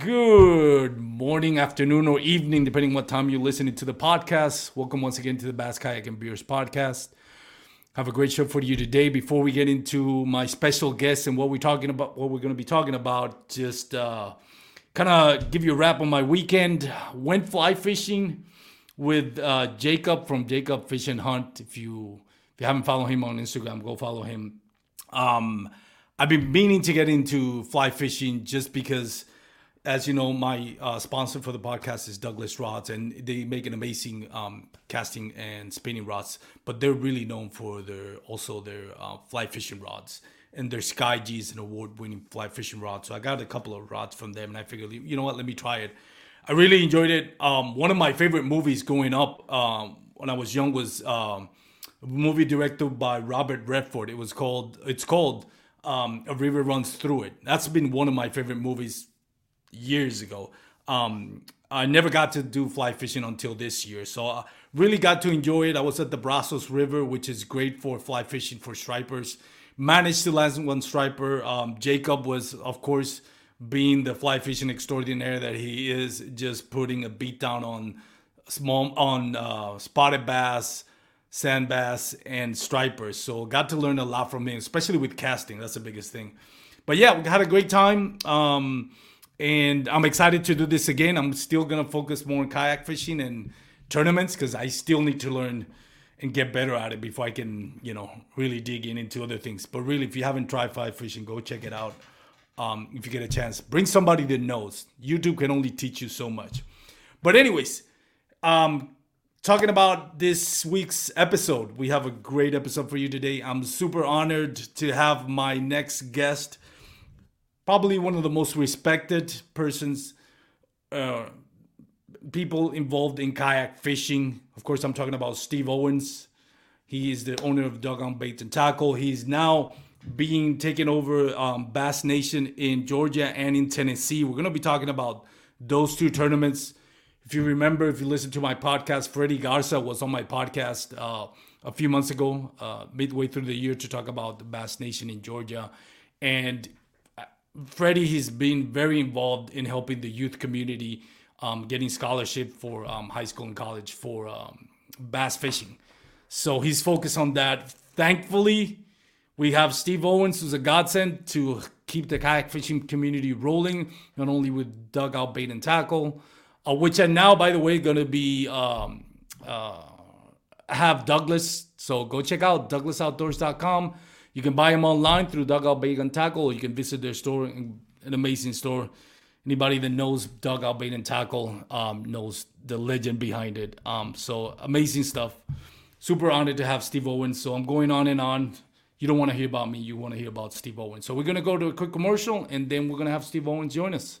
Good morning, afternoon, or evening, depending what time you're listening to the podcast. Welcome once again to the Bass Kayak and Beers podcast. Have a great show for you today. Before we get into my special guest and what we're talking about, what we're going to be talking about, just uh, kind of give you a wrap on my weekend. Went fly fishing with uh, Jacob from Jacob Fish and Hunt. If you if you haven't followed him on Instagram, go follow him. Um, I've been meaning to get into fly fishing just because, as you know, my uh, sponsor for the podcast is Douglas Rods, and they make an amazing um, casting and spinning rods. But they're really known for their also their uh, fly fishing rods, and their Sky G is an award-winning fly fishing rod. So I got a couple of rods from them, and I figured, you know what, let me try it. I really enjoyed it. Um, one of my favorite movies growing up um, when I was young was um, a movie directed by Robert Redford. It was called. It's called um, A River Runs Through It. That's been one of my favorite movies years ago. Um, I never got to do fly fishing until this year, so I really got to enjoy it. I was at the Brazos River, which is great for fly fishing for stripers. Managed to land one striper. Um, Jacob was, of course, being the fly fishing extraordinaire that he is, just putting a beat down on small on uh, spotted bass, sand bass, and stripers. So got to learn a lot from him, especially with casting. That's the biggest thing. But yeah, we had a great time. Um, and I'm excited to do this again. I'm still gonna focus more on kayak fishing and tournaments because I still need to learn and get better at it before I can, you know, really dig in into other things. But really, if you haven't tried fly fishing, go check it out. Um, if you get a chance, bring somebody that knows. YouTube can only teach you so much. But anyways, um, talking about this week's episode, we have a great episode for you today. I'm super honored to have my next guest probably one of the most respected persons, uh, people involved in kayak fishing. Of course, I'm talking about Steve Owens. He is the owner of Dugout Bait and Tackle. He's now being taken over um, Bass Nation in Georgia and in Tennessee. We're going to be talking about those two tournaments. If you remember, if you listen to my podcast, Freddie Garza was on my podcast uh, a few months ago, uh, midway through the year, to talk about Bass Nation in Georgia. And Freddie has been very involved in helping the youth community um, getting scholarship for um, high school and college for um, bass fishing. So he's focused on that. Thankfully, we have Steve Owens, who's a godsend to keep the kayak fishing community rolling, not only with dugout bait and tackle, uh, which are now, by the way, going to be um, uh, have Douglas. So go check out douglasoutdoors.com. You can buy them online through Dugout Bait and Tackle, or you can visit their store, an amazing store. Anybody that knows Dugout Bait and Tackle um, knows the legend behind it. Um, so amazing stuff. Super honored to have Steve Owens. So I'm going on and on. you don't want to hear about me. You want to hear about Steve Owens. So we're gonna go to a quick commercial, and then we're gonna have Steve Owens join us.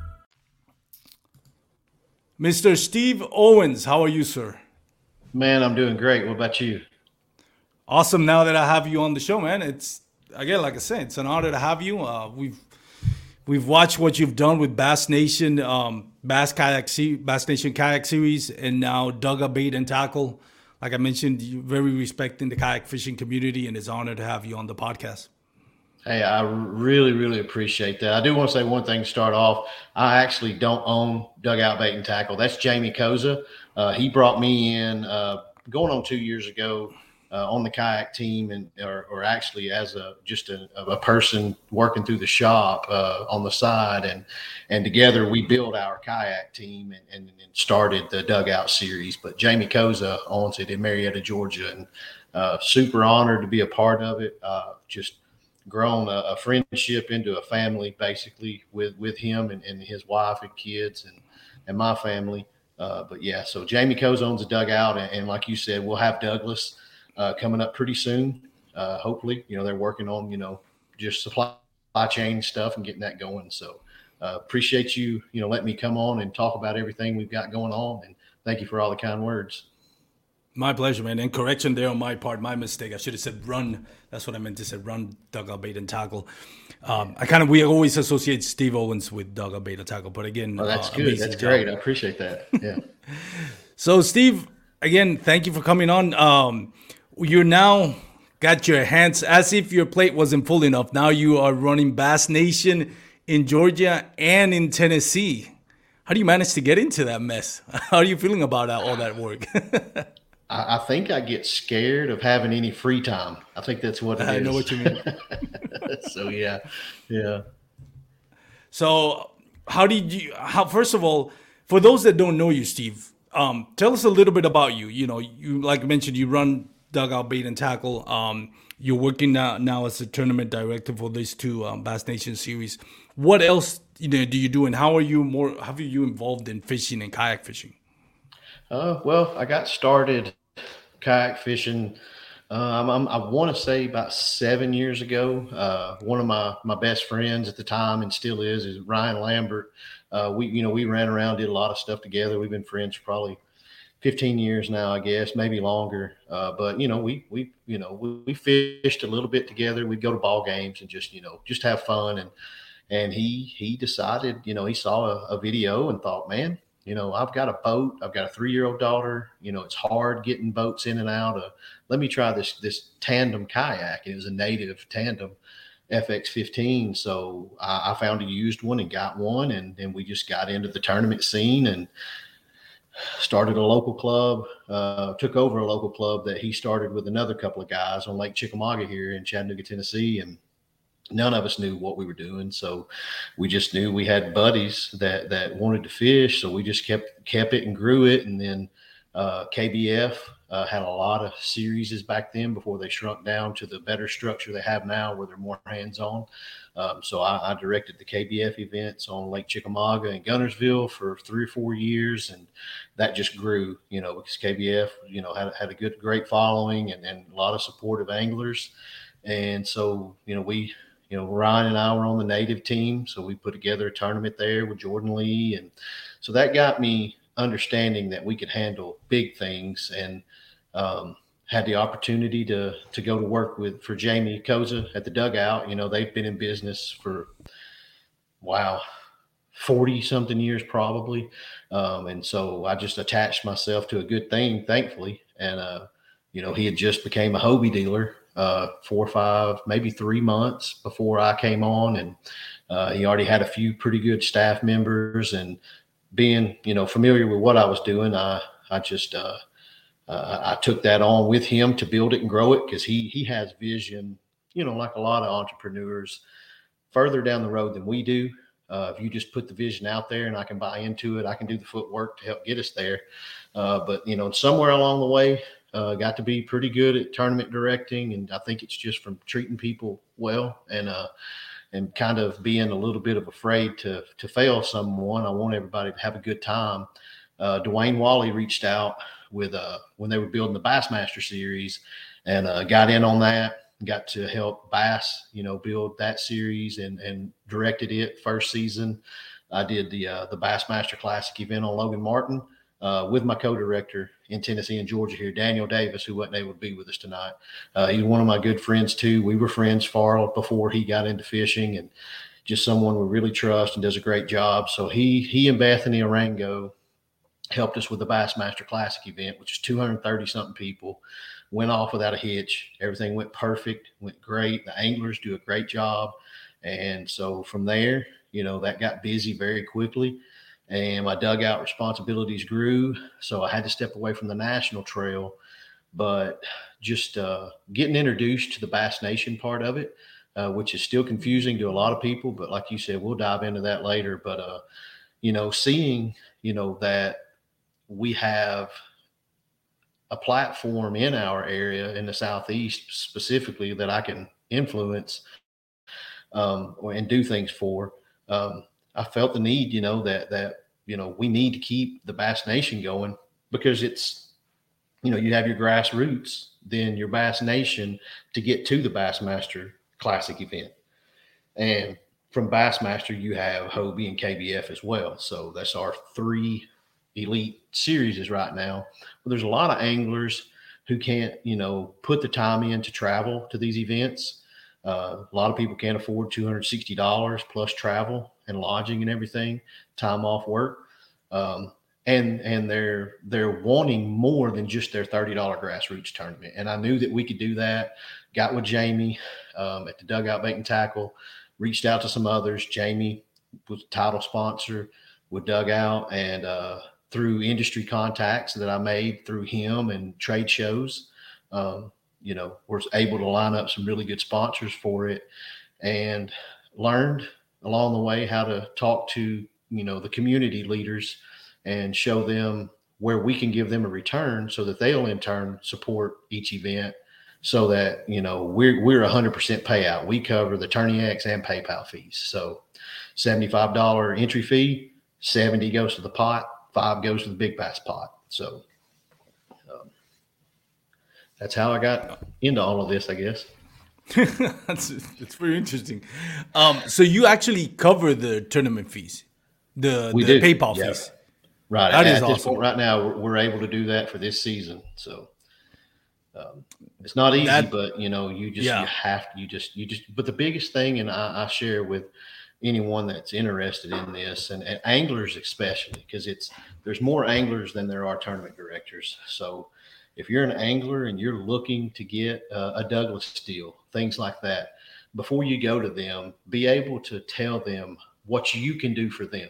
Mr. Steve Owens, how are you, sir? Man, I'm doing great. What about you? Awesome. Now that I have you on the show, man, it's again, like I said, it's an honor to have you. Uh, we've we've watched what you've done with Bass Nation, um, Bass Kayak, Bass Nation Kayak Series, and now Dugout Bait and Tackle. Like I mentioned, you're very respecting the kayak fishing community, and it's an honor to have you on the podcast. Hey, I really, really appreciate that. I do want to say one thing to start off. I actually don't own Dugout Bait and Tackle. That's Jamie Koza. Uh, he brought me in uh, going on two years ago uh, on the kayak team, and or, or actually as a just a, a, person working through the shop uh, on the side, and and together we built our kayak team and, and, and started the Dugout series. But Jamie Koza owns it in Marietta, Georgia, and uh, super honored to be a part of it. Uh, just grown a, a, friendship into a family basically with with him and, and his wife and kids and and my family. Uh, but yeah, so Jamie Koza owns a dugout, and, and like you said, we'll have Douglas uh, coming up pretty soon. Uh, hopefully, you know they're working on you know just supply chain stuff and getting that going. So uh, appreciate you you know letting me come on and talk about everything we've got going on, and thank you for all the kind words. My pleasure, man. And correction there on my part, my mistake. I should have said run. That's what I meant to say. Run, dugout bait and tackle. Um, I kind of we always associate Steve Owens with dugout bait and tackle, but again, oh, that's uh, good. That's job. great. I appreciate that. Yeah. so, Steve, again, thank you for coming on. Um, you're now got your hands as if your plate wasn't full enough. Now you are running Bass Nation in Georgia and in Tennessee. How do you manage to get into that mess? How are you feeling about all that work? I, I, think I get scared of having any free time. I think that's what I is. know what you mean. so yeah, yeah. So how did you? How first of all, for those that don't know you, Steve, um, tell us a little bit about you. You know, you like I mentioned, you run dugout bait and tackle. Um, you're working now now as a tournament director for these two um, Bass Nation series. What else you know do you do, and how are you more? How are you involved in fishing and kayak fishing? Uh, well, I got started kayak fishing. Um, I'm, i want to say about seven years ago. Uh, one of my my best friends at the time and still is is Ryan Lambert. Uh, we you know we ran around, did a lot of stuff together. We've been friends probably 15 years now, I guess, maybe longer. Uh, but you know, we we you know we, we, fished a little bit together. We'd go to ball games and just you know just have fun. And and he he decided, you know, he saw a, a video and thought, man, you know, I've got a boat. I've got a three-year-old daughter. You know, it's hard getting boats in and out. Of, let me try this this tandem kayak. It was a native tandem FX15. So I, I found a used one and got one, and then we just got into the tournament scene and started a local club. Uh, took over a local club that he started with another couple of guys on Lake Chickamauga here in Chattanooga, Tennessee, and none of us knew what we were doing. So we just knew we had buddies that that wanted to fish. So we just kept kept it and grew it. And then uh, kbf uh, had a lot of series back then before they shrunk down to the better structure they have now where they're more hands-on. Um, so I, I, directed the kbf events on lake chickamauga and Guntersville for three or four years. And that just grew you know because kbf you know had, had a good great following and, and a lot of supportive anglers. And so you know we you know, Ryan and I were on the native team, so we put together a tournament there with Jordan Lee, and so that got me understanding that we could handle big things and um, had the opportunity to to go to work with for Jamie Koza at the dugout. You know, they've been in business for wow, 40 something years probably. Um, and so I just attached myself to a good thing, thankfully. And, uh, you know, he had just became a Hobie dealer uh, four or five, maybe three months before I came on. And uh, he already had a few pretty good staff members. And being, you know, familiar with what I was doing, I, I just, uh, uh, I took that on with him to build it and grow it because he he has vision, you know, like a lot of entrepreneurs, further down the road than we do. Uh, if you just put the vision out there and I can buy into it, I can do the footwork to help get us there. Uh, but you know, somewhere along the way, uh, got to be pretty good at tournament directing, and I think it's just from treating people well and uh, and kind of being a little bit of afraid to to fail someone. I want everybody to have a good time. Uh, Dwayne Wally reached out with uh, when they were building the Bassmaster series, and uh, got in on that got to help Bass, you know, build that series and and directed it first season. I did the uh, the Bassmaster Classic event on Logan Martin uh, with my co-director in Tennessee and Georgia here, Daniel Davis, who wasn't able to be with us tonight. Uh, he's one of my good friends too. We were friends far before he got into fishing, and just someone we really trust and does a great job. So he he and Bethany Arango helped us with the Bassmaster Classic event, which is 230 something people went off without a hitch. Everything went perfect, went great. The anglers do a great job. And so from there, you know, that got busy very quickly. And my dugout responsibilities grew. So I had to step away from the national trail. But just uh, getting introduced to the Bass Nation part of it, uh, which is still confusing to a lot of people. But like you said, we'll dive into that later. But, uh, you know, seeing, you know, that we have a platform in our area in the southeast specifically that I can influence um, and do things for. Um, I felt the need, you know, that that you know we need to keep the Bass Nation going because it's, you know, you have your grassroots, then your Bass Nation to get to the Bassmaster Classic event, and from Bassmaster you have Hobie and KBF as well. So that's our three elite series right now. Well, there's a lot of anglers who can't, you know, put the time in to travel to these events. Uh, a lot of people can't afford $260 plus travel and lodging and everything, time off work. Um, and and they're they're wanting more than just their $30 grassroots tournament. And I knew that we could do that. Got with Jamie um, at the dugout bait and tackle, reached out to some others. Jamie was title sponsor with dugout and uh, through industry contacts that I made through him and trade shows. Um, you know, was able to line up some really good sponsors for it and learned along the way how to talk to, you know, the community leaders and show them where we can give them a return so that they'll in turn support each event so that, you know, we're, we're 100% payout. We cover the Tourney and PayPal fees. So $75 entry fee, 70 goes to the pot five goes to the big bass pot. So that's how I got into all of this, I guess. that's it's very interesting. Um, so you actually cover the tournament fees, the, we the do. PayPal Yeah. fees. Right. That At is awesome. point right now, we're, we're able to do that for this season. So um, it's not easy, That- but you know, you just Yeah. you have you just you just. But the biggest thing, and I, I share with anyone that's interested in this, and, and anglers especially, because it's there's more anglers than there are tournament directors. So if you're an angler and you're looking to get uh, a Douglas deal, things like that, before you go to them, be able to tell them what you can do for them.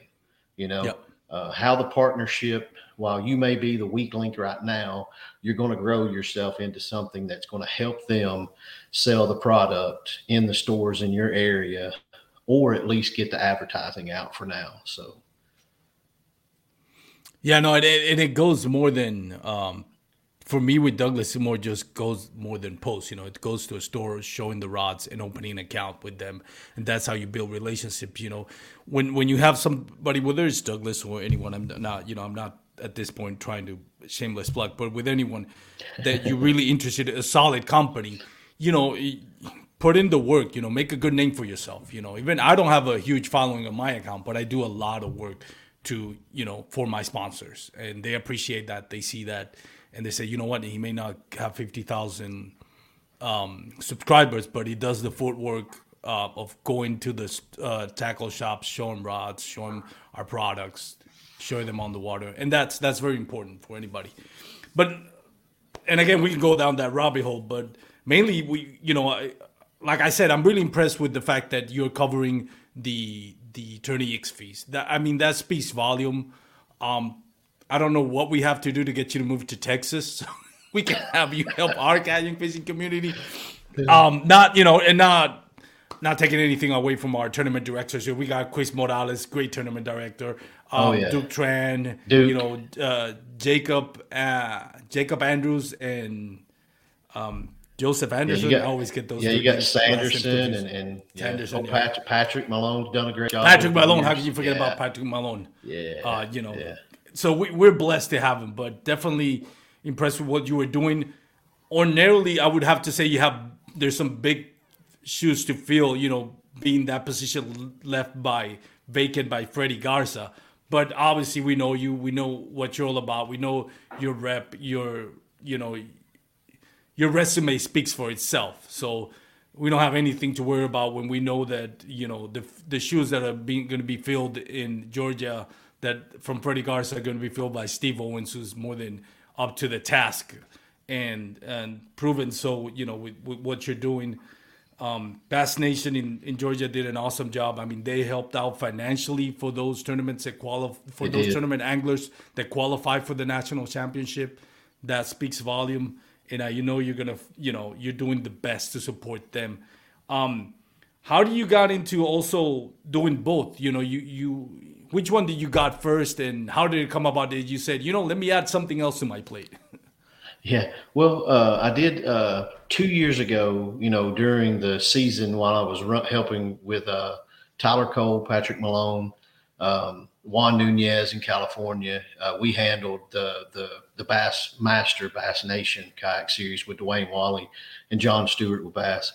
You know, Yep. uh, how the partnership, while you may be the weak link right now, you're going to grow yourself into something that's going to help them sell the product in the stores in your area, or at least get the advertising out for now. So, Yeah, no, and it, it goes more than um, for me with Douglas. It more just goes more than posts. You know, it goes to a store, showing the rods, and opening an account with them, and that's how you build relationships. You know, when when you have somebody, whether it's Douglas or anyone, I'm not, you know, I'm not at this point trying to shameless plug, but with anyone that you're really interested, in, a solid company, you know. Put in the work, you know, make a good name for yourself. You know, even I don't have a huge following on my account, but I do a lot of work to you know for my sponsors and they appreciate that they see that and they say, you know what, he may not have fifty thousand um, subscribers, but he does the footwork uh, of going to the uh, tackle shops, showing rods, showing our products, showing them on the water, and that's that's very important for anybody. But and again, we can go down that rabbit hole, but mainly we, you know, I, like I said, I'm really impressed with the fact that you're covering the the TourneyX fees. That I mean, that speaks volume. Um, I don't know what we have to do to get you to move to Texas. So we can have you help our kayak fishing community. Um, not you know, and not not taking anything away from our tournament directors here. We got Chris Morales, great tournament director. Um, Oh, yeah. Duke Tran, Duke. you know, uh, Jacob, uh, Jacob Andrews, and um, Joseph Yeah, Anderson. you got, I always get those. Yeah, you got Sanderson and, and yeah, Sanderson, oh, yeah. Patrick, Patrick Malone's done a great job. Patrick Malone. How years. can you forget Yeah. about Patrick Malone? Yeah, Uh, you know, yeah. So we, we're blessed to have him, but definitely impressed with what you were doing. Ordinarily, I would have to say you have there's some big shoes to fill. You know, being that position left by vacant by Freddie Garza. But obviously, we know you. We know what you're all about. We know your rep. Your you know your resume speaks for itself. So we don't have anything to worry about when we know that you know the the shoes that are being going to be filled in Georgia that from Freddie Garza are going to be filled by Steve Owens, who's more than up to the task and and proven. So you know with, with what you're doing. Um, Bass Nation in, in Georgia did an awesome job. I mean, they helped out financially for those tournaments that qualify for They those did. tournament anglers that qualify for the national championship. That speaks volume, and uh, you know you're gonna, you know, you're doing the best to support them. Um, how do you got into also doing both? You know, you you which one did you got first, and how did it come about that you said, you know, let me add something else to my plate? Yeah. Well, uh, I did uh, two years ago, you know, during the season while I was helping with uh, Tyler Cole, Patrick Malone, um, Juan Nunez in California. Uh, we handled the, the, the Bassmaster Bass Nation kayak series with Dwayne Wally and John Stewart with Bass.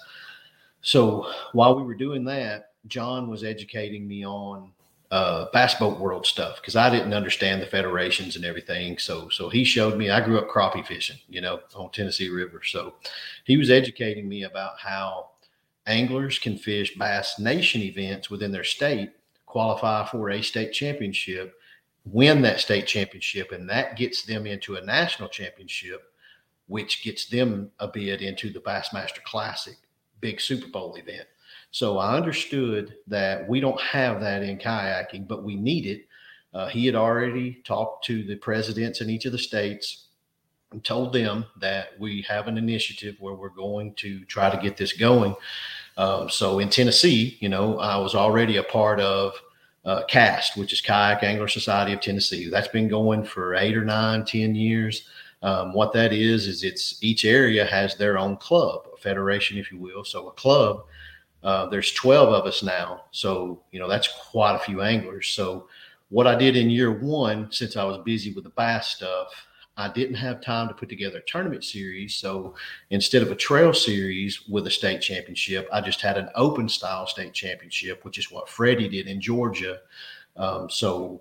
So while we were doing that, John was educating me on uh, bass boat world stuff because I didn't understand the federations and everything. So so he showed me. I grew up crappie fishing, you know, on Tennessee River. So he was educating me about how anglers can fish bass nation events within their state, qualify for a state championship, win that state championship, and that gets them into a national championship, which gets them a bid into the Bassmaster Classic, big Super Bowl event. So I understood that we don't have that in kayaking, but we need it. Uh, he had already talked to the presidents in each of the states and told them that we have an initiative where we're going to try to get this going. Um, so in Tennessee, you know, I was already a part of uh, CAST, which is Kayak Angler Society of Tennessee. That's been going for eight or nine, ten years. Um, what that is is it's each area has their own club, a federation, if you will. So a club uh, there's 12 of us now. So, you know, that's quite a few anglers. So, what I did in year one, since I was busy with the bass stuff, I didn't have time to put together a tournament series. So, instead of a trail series with a state championship, I just had an open style state championship, which is what Freddie did in Georgia. Um, so,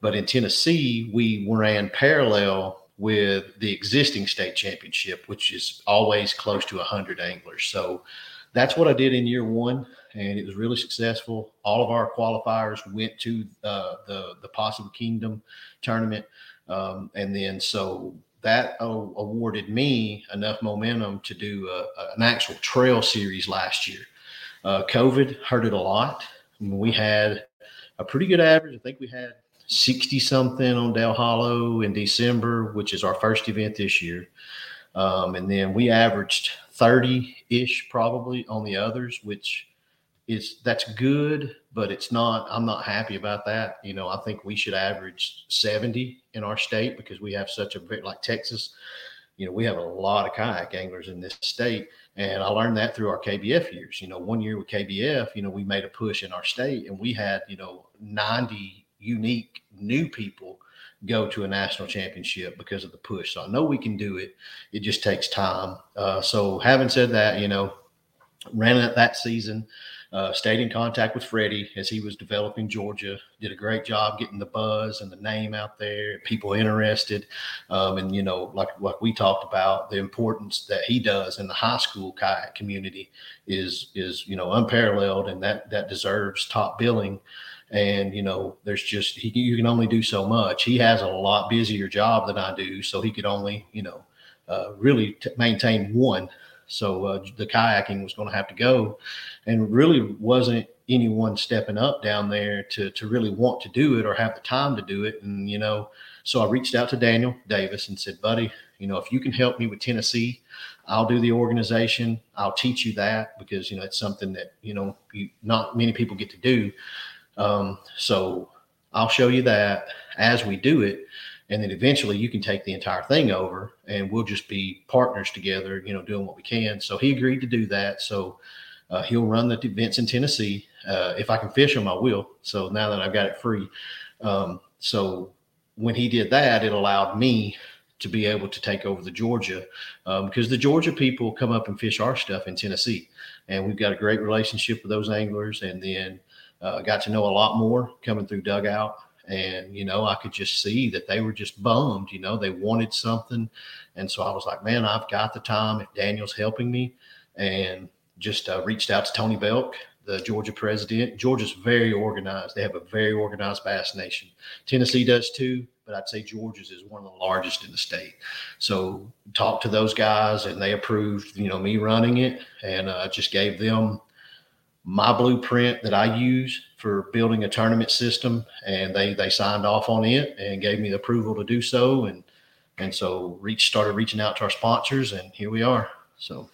but in Tennessee, we ran parallel with the existing state championship, which is always close to 100 anglers. So, that's what I did in year one, and it was really successful. All of our qualifiers went to uh, the the Possum Kingdom tournament, um, and then so that awarded me enough momentum to do a, an actual trail series last year. Uh, COVID hurt it a lot. We had a pretty good average. I think we had 60 something on Dale Hollow in December, which is our first event this year. Um, and then we averaged 30 ish probably on the others, which is that's good, but it's not. I'm not happy about that. You know, I think we should average 70 in our state because we have such a bit like Texas. You know, we have a lot of kayak anglers in this state. And I learned that through our KBF years. You know, one year with KBF, you know, we made a push in our state and we had, you know, 90 unique new people go to a national championship because of the push. So I know we can do it. It just takes time. Uh, so having said that, you know, ran it that season. uh, stayed in contact with Freddie as he was developing Georgia. Did a great job getting the buzz and the name out there, people interested, um, and you know, like like we talked about, the importance that he does in the high school kayak community is is you know unparalleled, and that that deserves top billing. And you know, there's just he, you can only do so much. He has a lot busier job than I do, so he could only you know uh, really t- maintain one. So uh, the kayaking was going to have to go, and really wasn't anyone stepping up down there to to really want to do it or have the time to do it. And you know, so I reached out to Daniel Davis and said, "Buddy, you know, if you can help me with Tennessee, I'll do the organization. I'll teach you that because you know it's something that you know you, not many people get to do. Um, so I'll show you that as we do it." and then eventually you can take the entire thing over and we'll just be partners together you know doing what we can. So he agreed to do that. So uh, he'll run the events in tennessee. Uh, if i can fish them i will. So now that i've got it free um, so when he did that it allowed me to be able to take over the georgia um, because the georgia people come up and fish our stuff in tennessee. And we've got a great relationship with those anglers. And then uh, got to know a lot more coming through dugout. And you know i could just see that they were just bummed you know they wanted something. And so i was like man i've got the time. If daniel's helping me. And just uh, reached out to tony belk the georgia president. Georgia's very organized. They have a very organized bass nation. Tennessee does too but i'd say georgia's is one of the largest in the state. So talked to those guys and they approved you know me running it. And uh, just gave them my blueprint that I use for building a tournament system, and they they signed off on it and gave me the approval to do so, and and so reach started reaching out to our sponsors, and here we are. So.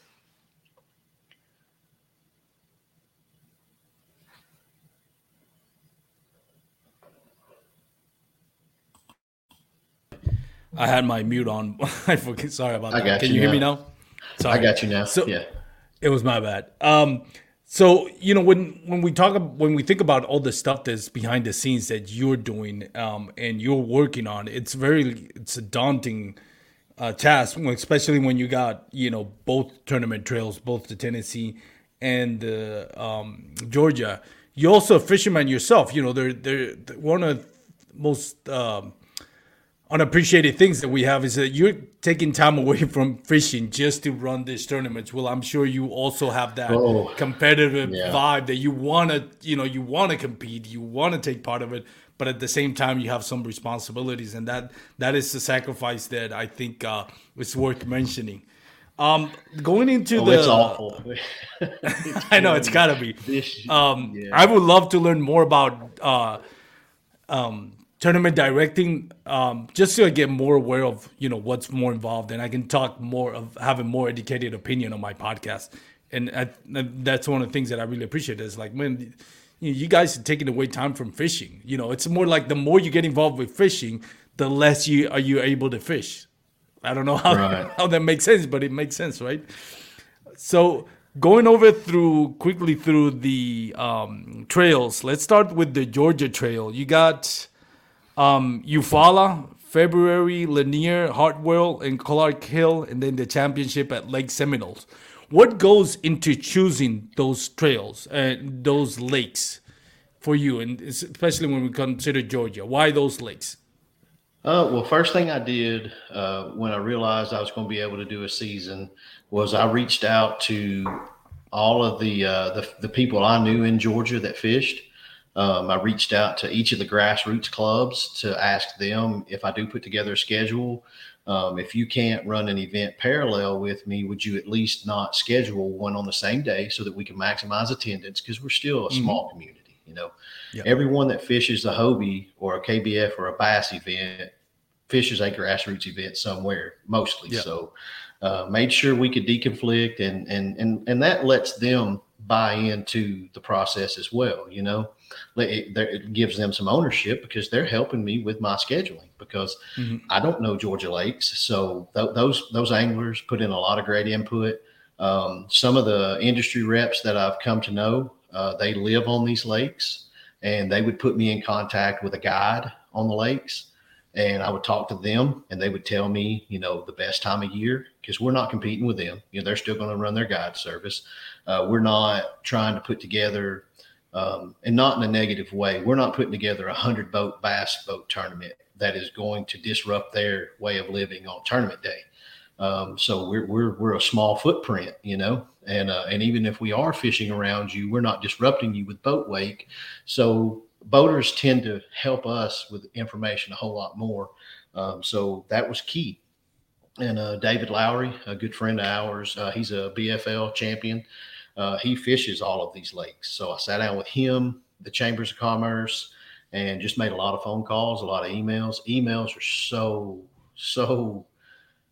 I had my mute on. I forget. Sorry about that. Can you, you hear now. me now? Sorry. I got you now. So, yeah. It was my bad. Um, so you know when when we talk when we think about all the stuff that's behind the scenes that you're doing um, and you're working on, it's very it's a daunting uh, task, especially when you got you know both tournament trails, both the Tennessee and um, Georgia. You're also a fisherman yourself. You know they're they're one of the most um, unappreciated things that we have is that you're taking time away from fishing just to run these tournaments. Well, I'm sure you also have that Oh, competitive yeah. vibe that you want to, you know, you want to compete, you want to take part of it, but at the same time you have some responsibilities, and that that is the sacrifice that I think uh, is worth mentioning. Um, going into Oh, the, it's awful. I know it's got to be. Um, yeah. I would love to learn more about uh, um, tournament directing, um, just so I get more aware of you know what's more involved, and I can talk more of having more educated opinion on my podcast. And I, that's one of the things that I really appreciate. Is like, man, you, you guys are taking away time from fishing. You know, it's more like the more you get involved with fishing, the less you are you able to fish. I don't know how Right. how that makes sense, but it makes sense, right? So going over through quickly through the um, trails. Let's start with the Georgia Trail. You got um, Eufaula, February, Lanier, Hartwell, and Clark Hill, and then the championship at Lake Seminoles. What goes into choosing those trails and those lakes for you, and especially when we consider Georgia? Why those lakes? Uh, well, first thing I did uh, when I realized I was going to be able to do a season was I reached out to all of the, uh, the the people I knew in Georgia that fished. Um, I reached out to each of the grassroots clubs to ask them if I do put together a schedule. Um, if you can't run an event parallel with me, would you at least not schedule one on the same day so that we can maximize attendance? Because we're still a small community, you know. Yeah. Everyone that fishes a Hobie or a KBF or a Bass event fishes a grassroots event somewhere, mostly. Yeah. So uh, made sure we could deconflict and and and and that lets them buy into the process as well. You know, it, it gives them some ownership because they're helping me with my scheduling because Mhm. I don't know Georgia lakes, so th- those those anglers put in a lot of great input. Um, some of the industry reps that I've come to know, uh, they live on these lakes, and they would put me in contact with a guide on the lakes and I would talk to them, and they would tell me, you know, the best time of year because we're not competing with them. You know, they're still going to run their guide service. Uh, we're not trying to put together, um, and not in a negative way. We're not putting together a hundred boat bass boat tournament that is going to disrupt their way of living on tournament day. Um, so we're, we're, we're a small footprint, you know, and, uh, and even if we are fishing around you, we're not disrupting you with boat wake. So boaters tend to help us with information a whole lot more. Um, so that was key. And uh, David Lowry, a good friend of ours, uh, he's a BFL champion. Uh, he fishes all of these lakes. So I sat down with him, the Chambers of Commerce, and just made a lot of phone calls, a lot of emails. Emails are so, so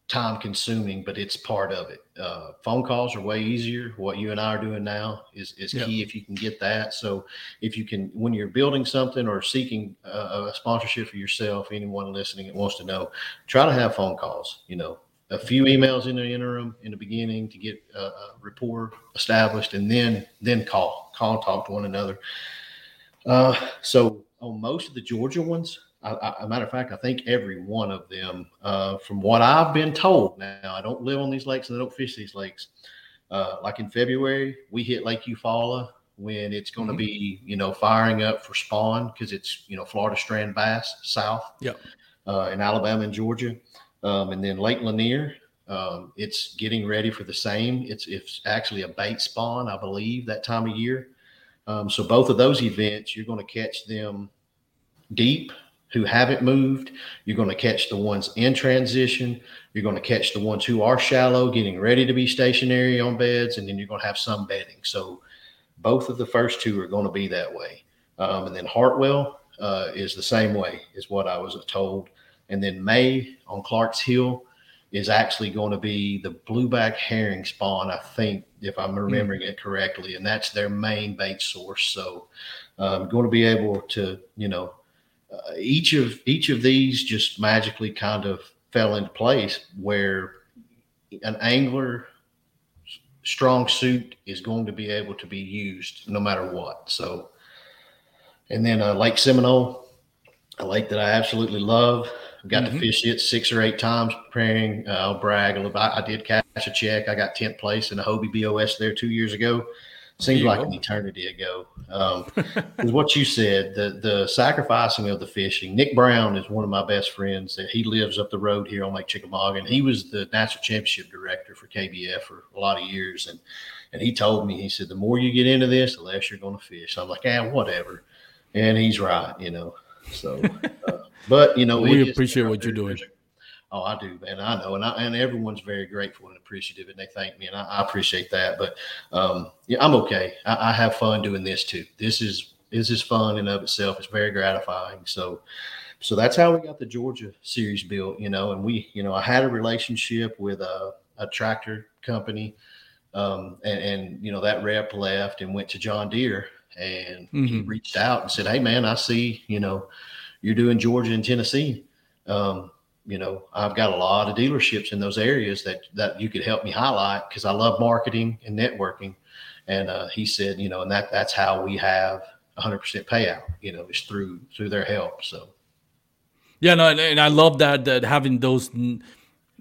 time consuming, but it's part of it. Uh, phone calls are way easier. What you and I are doing now is, is Yeah. key if you can get that. So if you can, when you're building something or seeking a, a sponsorship for yourself, anyone listening that wants to know, try to have phone calls, you know, a few emails in the interim in the beginning to get a, a rapport established and then, then call, call talk to one another. Uh, so on most of the Georgia ones, I, I, a matter of fact, I think every one of them, uh, from what I've been told, now I don't live on these lakes and I don't fish these lakes. Uh, like in February, we hit Lake Eufaula when it's going to Mhm. be, you know, firing up for spawn because it's, you know, Florida strain bass south Yep. uh, in Alabama and Georgia. Um, and then Lake Lanier, um, it's getting ready for the same. It's, it's actually a bait spawn, I believe, that time of year. Um, so both of those events, you're going to catch them deep who haven't moved. You're going to catch the ones in transition. You're going to catch the ones who are shallow, getting ready to be stationary on beds, and then you're going to have some bedding. So both of the first two are going to be that way. Um, and then Hartwell uh, is the same way, is what I was told. And then May on Clark's Hill is actually going to be the blueback herring spawn, I think, if I'm remembering it correctly. And that's their main bait source. So I'm going to be able to, you know, uh, each of each of these just magically kind of fell into place where an angler strong suit is going to be able to be used no matter what. So, and then uh, Lake Seminole, a lake that I absolutely love. I've got Mhm. to fish it six or eight times preparing. Uh, I'll brag a little bit. I did catch a check. I got 10th place in a Hobie BOS there two years ago. Seems like an eternity ago. Um, is what you said. The the sacrificing of the fishing. Nick Brown is one of my best friends. That he lives up the road here on Lake Chickamauga, and he was the national championship director for KBF for a lot of years. And and he told me, he said, the more you get into this, the less you're going to fish. I'm like, ah, whatever. And he's right, you know. So, uh, but you know, We appreciate what you're doing. Oh, I do, man. I know, and I, and everyone's very grateful and appreciative, and they thank me, and I, I appreciate that. But um, yeah, I'm okay. I, I have fun doing this too. This is this is fun in of itself. It's very gratifying. So, so that's how we got the Georgia series built, you know. And we, you know, I had a relationship with a, a tractor company, um, and, and you know that rep left and went to John Deere, and he Mhm. reached out and said, "Hey, man, I see, you know, you're doing Georgia and Tennessee." Um, you know, I've got a lot of dealerships in those areas that that you could help me highlight because I love marketing and networking. And uh, he said, you know, and that that's how we have 100% payout. You know, is through through their help. So Yeah, no, and, and I love that that having those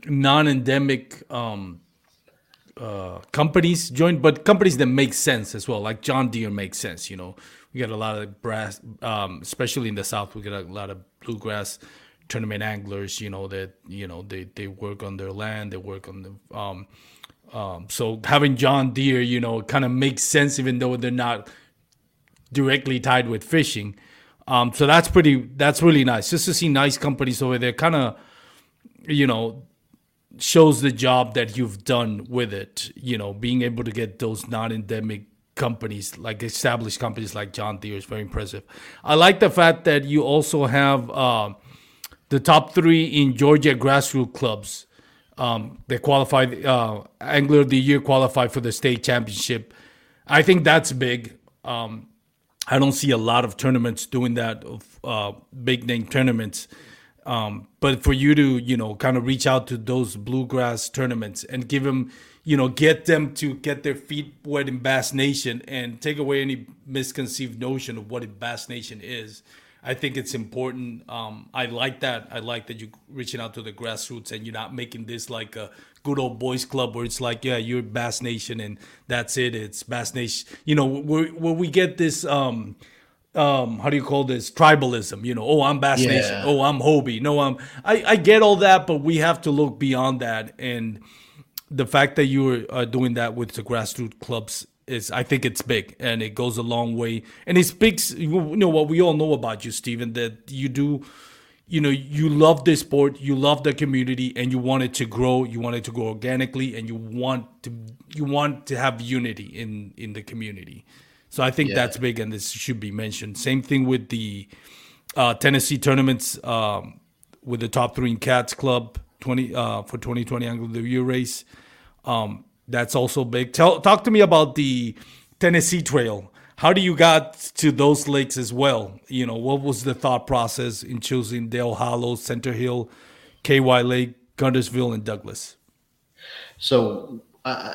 non-endemic um, uh, companies join, but companies that make sense as well. Like John Deere makes sense. You know, we got a lot of brass, um, especially in the south. We got a lot of bluegrass tournament anglers. You know that you know they they work on their land, they work on the. Um, um, so having John Deere, you know, kind of makes sense, even though they're not directly tied with fishing. Um, so that's pretty. That's really nice. Just to see nice companies over there, kind of, you know, shows the job that you've done with it. You know, being able to get those non-endemic companies, like established companies like John Deere, is very impressive. I like the fact that you also have uh, the top three in Georgia grassroots clubs. Um, they qualified. Uh, Angler of the Year qualified for the state championship. I think that's big. Um, I don't see a lot of tournaments doing that of uh, big name tournaments. Um, but for you to, you know, kind of reach out to those bluegrass tournaments and give them, you know, get them to get their feet wet in Bass Nation and take away any misconceived notion of what a Bass Nation is. I think it's important. Um, I like that. I like that you reaching out to the grassroots and you're not making this like a good old boys club where it's like, yeah, you're Bass Nation and that's it. It's Bass Nation. You know, where where we get this. Um, um, how do you call this tribalism? You know, oh, I'm Bass Yeah. Nation. Oh, I'm Hobie. No, I'm. I, I get all that, but we have to look beyond that. And the fact that you are uh, doing that with the grassroots clubs is, I think, it's big and it goes a long way. And it speaks, you know, what we all know about you, Stephen, that you do. You know, you love this sport, you love the community, and you want it to grow. You want it to grow organically, and you want to you want to have unity in in the community. So I think Yeah. that's big, and this should be mentioned. Same thing with the uh, Tennessee tournaments um, with the top three in Cats Club twenty uh, for twenty twenty Angle of the Year race. Um, that's also big. Tell talk to me about the Tennessee Trail. How do you got to those lakes as well? You know, what was the thought process in choosing Dale Hollow, Center Hill, KY Lake, Guntersville, and Douglas? So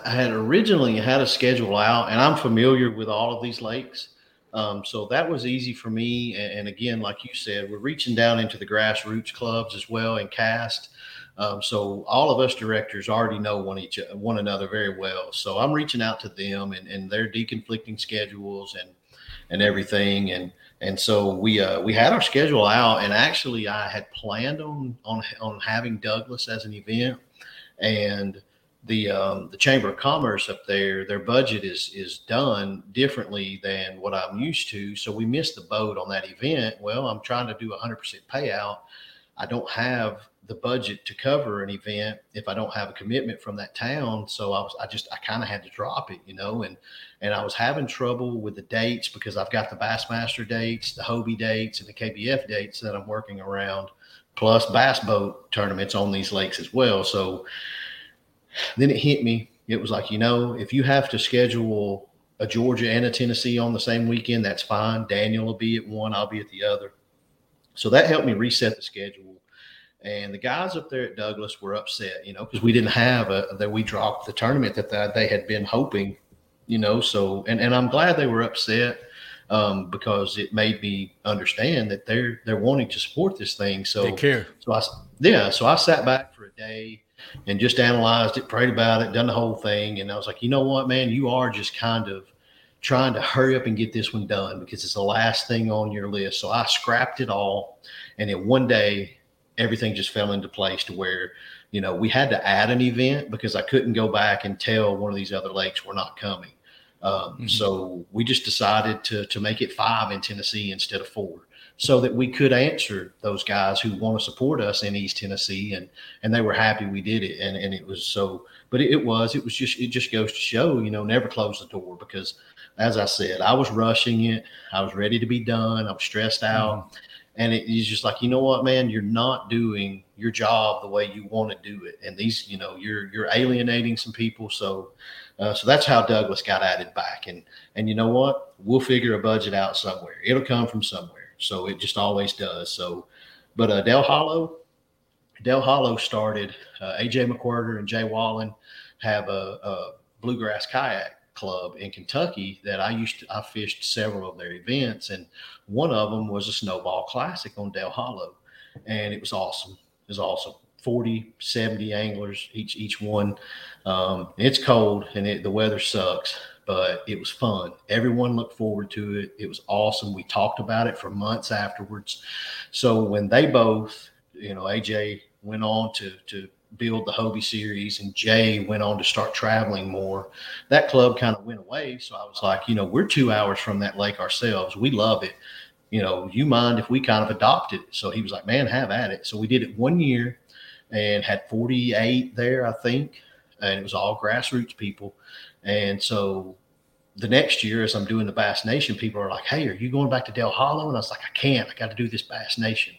I, had originally had a schedule out, and I'm familiar with all of these lakes. Um, so that was easy for me. And, and again, like you said, we're reaching down into the grassroots clubs as well and cast. Um, so all of us directors already know one each one another very well. So I'm reaching out to them and, and their deconflicting schedules and and everything. And and so we uh, we had our schedule out, and actually I had planned on on on having Douglas as an event, and the um, the Chamber of Commerce up there, their budget is is done differently than what I'm used to. So we missed the boat on that event. Well, I'm trying to do a hundred percent payout. I don't have the budget to cover an event if I don't have a commitment from that town. So I was, I just, I kind of had to drop it, you know, and, and I was having trouble with the dates because I've got the Bassmaster dates, the Hobie dates, and the KBF dates that I'm working around, plus bass boat tournaments on these lakes as well. So then it hit me. It was like, you know, if you have to schedule a Georgia and a Tennessee on the same weekend, that's fine. Daniel will be at one, I'll be at the other. So that helped me reset the schedule. And the guys up there at Douglas were upset, you know, because we didn't have a that we dropped the tournament that they, had been hoping, you know. So and and I'm glad they were upset um, because it made me understand that they're they're wanting to support this thing. So They care. so I yeah, so I sat back for a day and just analyzed it, prayed about it, done the whole thing, and I was like, you know what, man, you are just kind of trying to hurry up and get this one done because it's the last thing on your list. So I scrapped it all, and then one day, everything just fell into place to where you know we had to add an event because I couldn't go back and tell one of these other lakes we're not coming. Um, So we just decided to to make it five in Tennessee instead of four so that we could answer those guys who want to support us in East Tennessee, and and they were happy we did it, and and it was so. But it, it was it was just it just goes to show, you know, never close the door because, as I said, I was rushing it, I was ready to be done, I was stressed out, and it is just like you know what, man, you're not doing your job the way you want to do it, and these, you know, you're you're alienating some people, so. Uh, so that's how Douglas got added back, and and you know what? We'll figure a budget out somewhere. It'll come from somewhere. So it just always does. So, but uh, Dale Hollow, Dale Hollow started. Uh, AJ McWhirter and Jay Wallen have a, a bluegrass kayak club in Kentucky that I used to. I fished several of their events, and one of them was a snowball classic on Dale Hollow, and it was awesome. It was awesome. 40, 70 anglers each each one. Um, it's cold and it, the weather sucks, but it was fun. Everyone looked forward to it. It was awesome. We talked about it for months afterwards. So when they both, you know, AJ went on to to build the Hobie series and Jay went on to start traveling more, that club kind of went away. So I was like, you know, we're two hours from that lake ourselves. We love it. You know, you mind if we kind of adopt it? So he was like, man, have at it. So we did it one year and had 48 there, I think. And it was all grassroots people. And so the next year, as I'm doing the Bass Nation, people are like, Hey, are you going back to Dale Hollow? And I was like, I can't. I got to do this Bass Nation.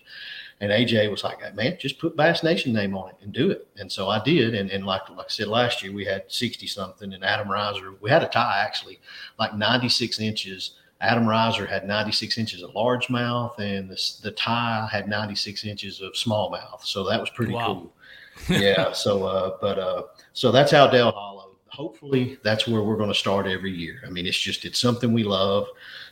And AJ was like, Man, just put Bass Nation name on it and do it. And so I did. And, and like, like I said last year, we had 60 something, and Adam Riser, we had a tie actually, like 96 inches. Adam Riser had 96 inches of largemouth, and the, the tie had 96 inches of smallmouth. So that was pretty Wow. cool. yeah. So, uh, but uh, so that's how Dale Hollow hopefully that's where we're going to start every year. I mean, it's just it's something we love.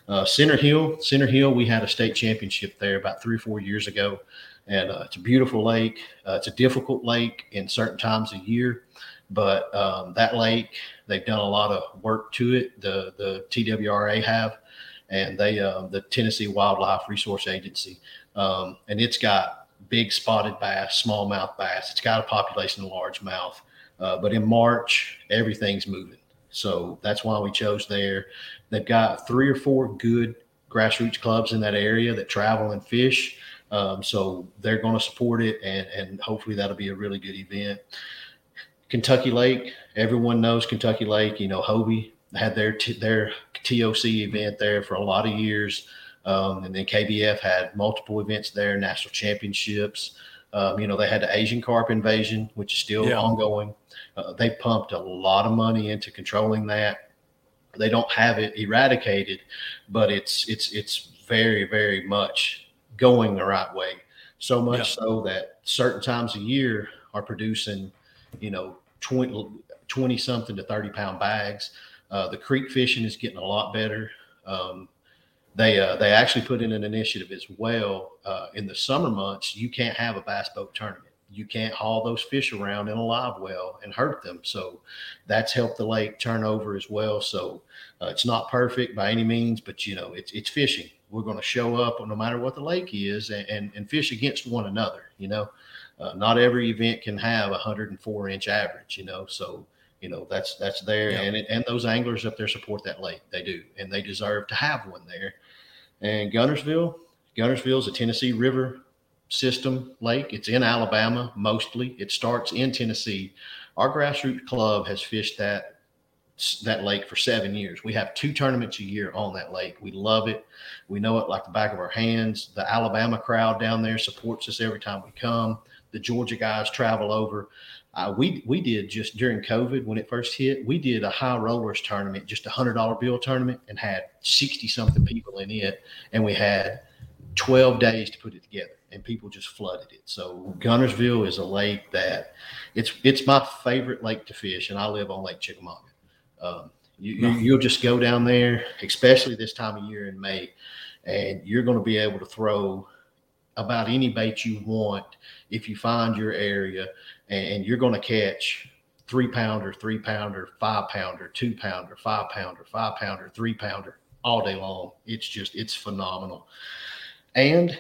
Uh, Center Hill, Center Hill, we had a state championship there about three or four years ago, and uh, it's a beautiful lake. Uh, it's a difficult lake in certain times of year, but um, that lake they've done a lot of work to it. The the TWRA have, and they uh, the Tennessee Wildlife Resource Agency, um, and it's got big spotted bass, smallmouth bass. It's got a population of largemouth. Uh, but in March, everything's moving. So that's why we chose there. They've got three or four good grassroots clubs in that area that travel and fish. Um, so they're going to support it, and, and hopefully that'll be a really good event. Kentucky Lake, everyone knows Kentucky Lake. You know, Hobie had their t- their TOC event there for a lot of years, um, and then KBF had multiple events there, national championships. Um, you know, they had the Asian carp invasion, which is still yeah. ongoing. Uh, they pumped a lot of money into controlling that. They don't have it eradicated, but it's it's it's very very much going the right way. So much yeah. so that certain times a year are producing, you know, 20, 20 something to 30 pound bags. Uh, the creek fishing is getting a lot better. Um, they uh, they actually put in an initiative as well uh, in the summer months. You can't have a bass boat tournament. You can't haul those fish around in a live well and hurt them. So that's helped the lake turn over as well. So uh, it's not perfect by any means, but you know it's it's fishing. We're going to show up no matter what the lake is and, and, and fish against one another. You know, uh, not every event can have a 104 inch average. You know, so you know that's that's there. And and those anglers up there support that lake. They do. And they deserve to have one there. And guntersville guntersville is a tennessee river system lake. It's in alabama mostly. It starts in tennessee. Our grassroots club has fished that that lake for seven years. We have two tournaments a year on that lake. We love it. We know it like the back of our hands. The alabama crowd down there supports us every time we come. The georgia guys travel over uh, we we did just during COVID when it first hit. We did a high rollers tournament, just a hundred dollar bill tournament, and had sixty something people in it, and we had twelve days to put it together, and people just flooded it. So Guntersville is a lake that it's it's my favorite lake to fish, and I live on Lake Chickamauga. Um, you, you, will just go down there, especially this time of year in May, and you're going to be able to throw about any bait you want if you find your area and you're going to catch three pounder, three pounder, five pounder, two pounder, five pounder, five pounder, three pounder all day long. It's just, it's phenomenal. And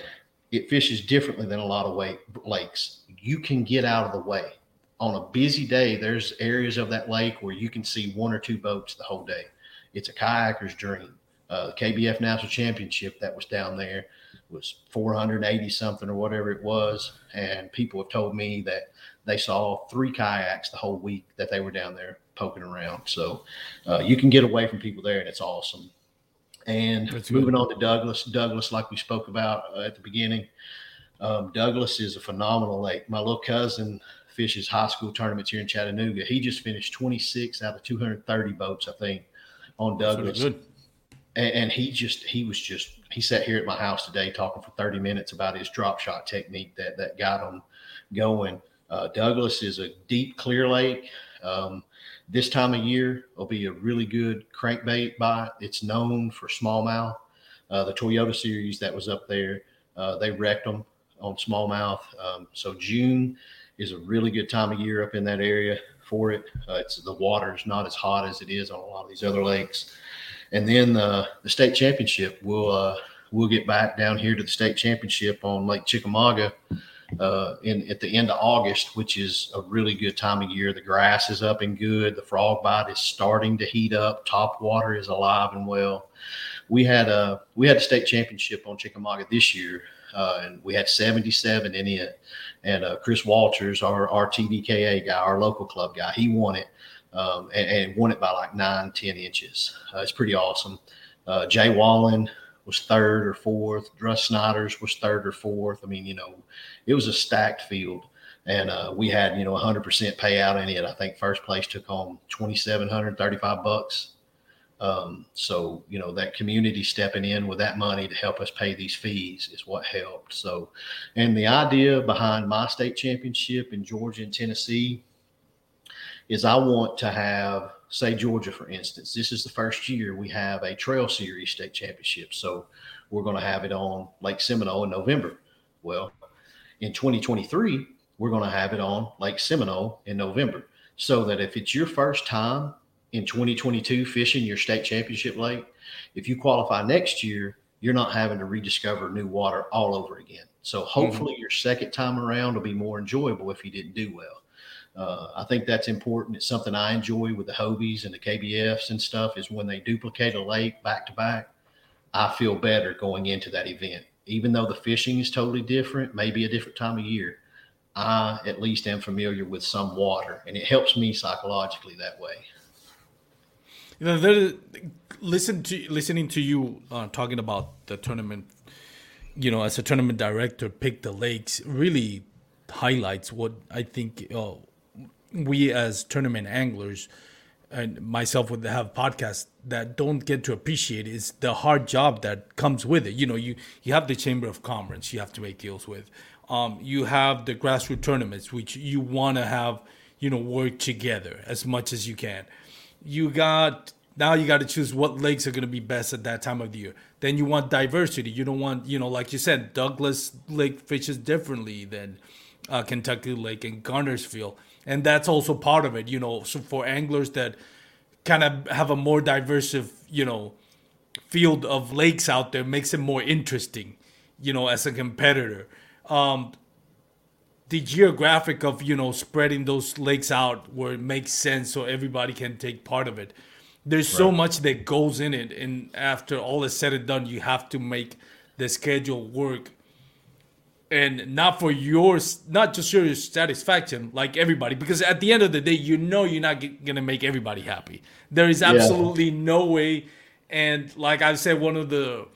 it fishes differently than a lot of lakes. You can get out of the way. On a busy day, there's areas of that lake where you can see one or two boats the whole day. It's a kayaker's dream. Uh, KBF National Championship that was down there was 480 something or whatever it was. And people have told me that they saw three kayaks the whole week that they were down there poking around. So uh, you can get away from people there, and it's awesome. And That's moving good. on to Douglas, Douglas, like we spoke about uh, at the beginning, um, Douglas is a phenomenal lake. My little cousin fishes high school tournaments here in Chattanooga. He just finished 26 out of 230 boats, I think, on Douglas. Really and, and he just he was just he sat here at my house today talking for 30 minutes about his drop shot technique that that got him going. Uh, Douglas is a deep, clear lake. Um, this time of year will be a really good crankbait bite. It's known for smallmouth. Uh, the Toyota series that was up there, uh, they wrecked them on smallmouth. Um, so June is a really good time of year up in that area for it. Uh, it's the water's not as hot as it is on a lot of these other lakes. And then uh, the state championship, we'll uh, we'll get back down here to the state championship on Lake Chickamauga uh, in at the end of August, which is a really good time of year. The grass is up and good. The frog bite is starting to heat up. Top water is alive and well. We had a we had a state championship on Chickamauga this year, uh, and we had 77 in it. And uh, Chris Walters, our our TDKA guy, our local club guy, he won it. Um, and, and, won it by like nine, 10 inches. Uh, it's pretty awesome. Uh, Jay Wallen was third or fourth. Russ Snyder's was third or fourth. I mean, you know, it was a stacked field. And uh, we had, you know, 100% payout in it. I think first place took home 2,735 bucks. Um, so, you know, that community stepping in with that money to help us pay these fees is what helped. So, and the idea behind my state championship in Georgia and Tennessee is I want to have, say, Georgia, for instance, this is the first year we have a trail series state championship. So we're going to have it on Lake Seminole in November. Well, in 2023, we're going to have it on Lake Seminole in November. So that if it's your first time in 2022 fishing your state championship lake, if you qualify next year, you're not having to rediscover new water all over again. So hopefully mm-hmm. your second time around will be more enjoyable if you didn't do well. Uh, I think that's important. It's something I enjoy with the Hobies and the KBFs and stuff is when they duplicate a lake back to back, I feel better going into that event. Even though the fishing is totally different, maybe a different time of year, I at least am familiar with some water and it helps me psychologically that way. You know, there, listen to listening to you uh, talking about the tournament. You know, as a tournament director, pick the lakes really highlights what I think uh, we as tournament anglers and myself would have podcasts that don't get to appreciate is the hard job that comes with it. You know, you you have the Chamber of Commerce you have to make deals with. Um, you have the grassroots tournaments which you want to have you know work together as much as you can you got now you got to choose what lakes are going to be best at that time of the year. Then you want diversity. You don't want, you know, like you said, Douglas Lake fishes differently than uh, Kentucky Lake and Guntersville, and that's also part of it. You know, so for anglers that kind of have a more diverse, you know, field of lakes out there, makes it more interesting. You know, as a competitor. Um, the geographic of you know spreading those lakes out where it makes sense so everybody can take part of it there's right. so much that goes in it and after all is said and done you have to make the schedule work and not for yours not just your satisfaction like everybody because at the end of the day you know you're not g- gonna make everybody happy there is absolutely yeah. no way and like i said one of the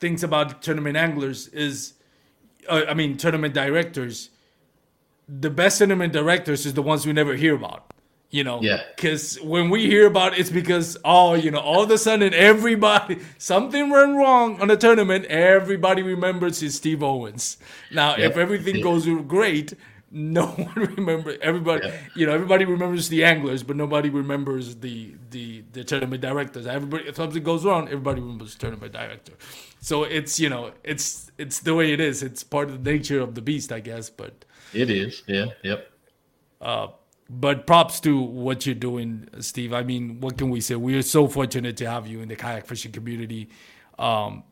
things about tournament anglers is uh, i mean tournament directors the best tournament directors is the ones we never hear about. You know, yeah. Because when we hear about it, it's because oh, you know, all of a sudden everybody something went wrong on the tournament. Everybody remembers is Steve Owens. Now, if everything goes great, no one remembers. Everybody, yeah. you know, everybody remembers the anglers, but nobody remembers the the the tournament directors. Everybody, if something goes wrong, everybody remembers the tournament director. So it's you know, it's it's the way it is. It's part of the nature of the beast, I guess. But it is. Yeah. Yep. Uh, but props to what you're doing, Steve. I mean, what can we say? We are so fortunate to have you in the kayak fishing community. Um,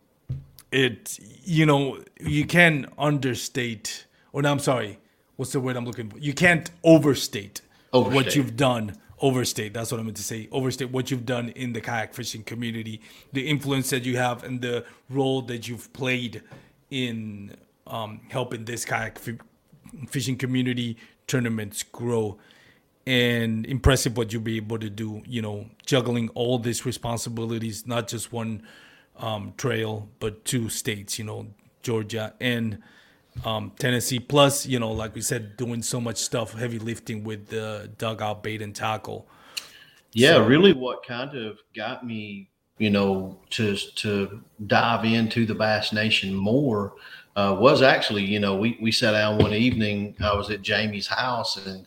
it, you know, you can understate, or no, I'm sorry, what's the word I'm looking for? You can't overstate, overstate. what you've done. Overstate. That's what I meant to say. Overstate what you've done in the kayak fishing community, the influence that you have, and the role that you've played in um, helping this kayak fishing community tournaments grow and impressive what you'll be able to do you know juggling all these responsibilities not just one um, trail but two states you know georgia and um, tennessee plus you know like we said doing so much stuff heavy lifting with the dugout bait and tackle yeah so, really what kind of got me you know to to dive into the bass nation more uh, was actually, you know, we, we sat down one evening. I was at Jamie's house and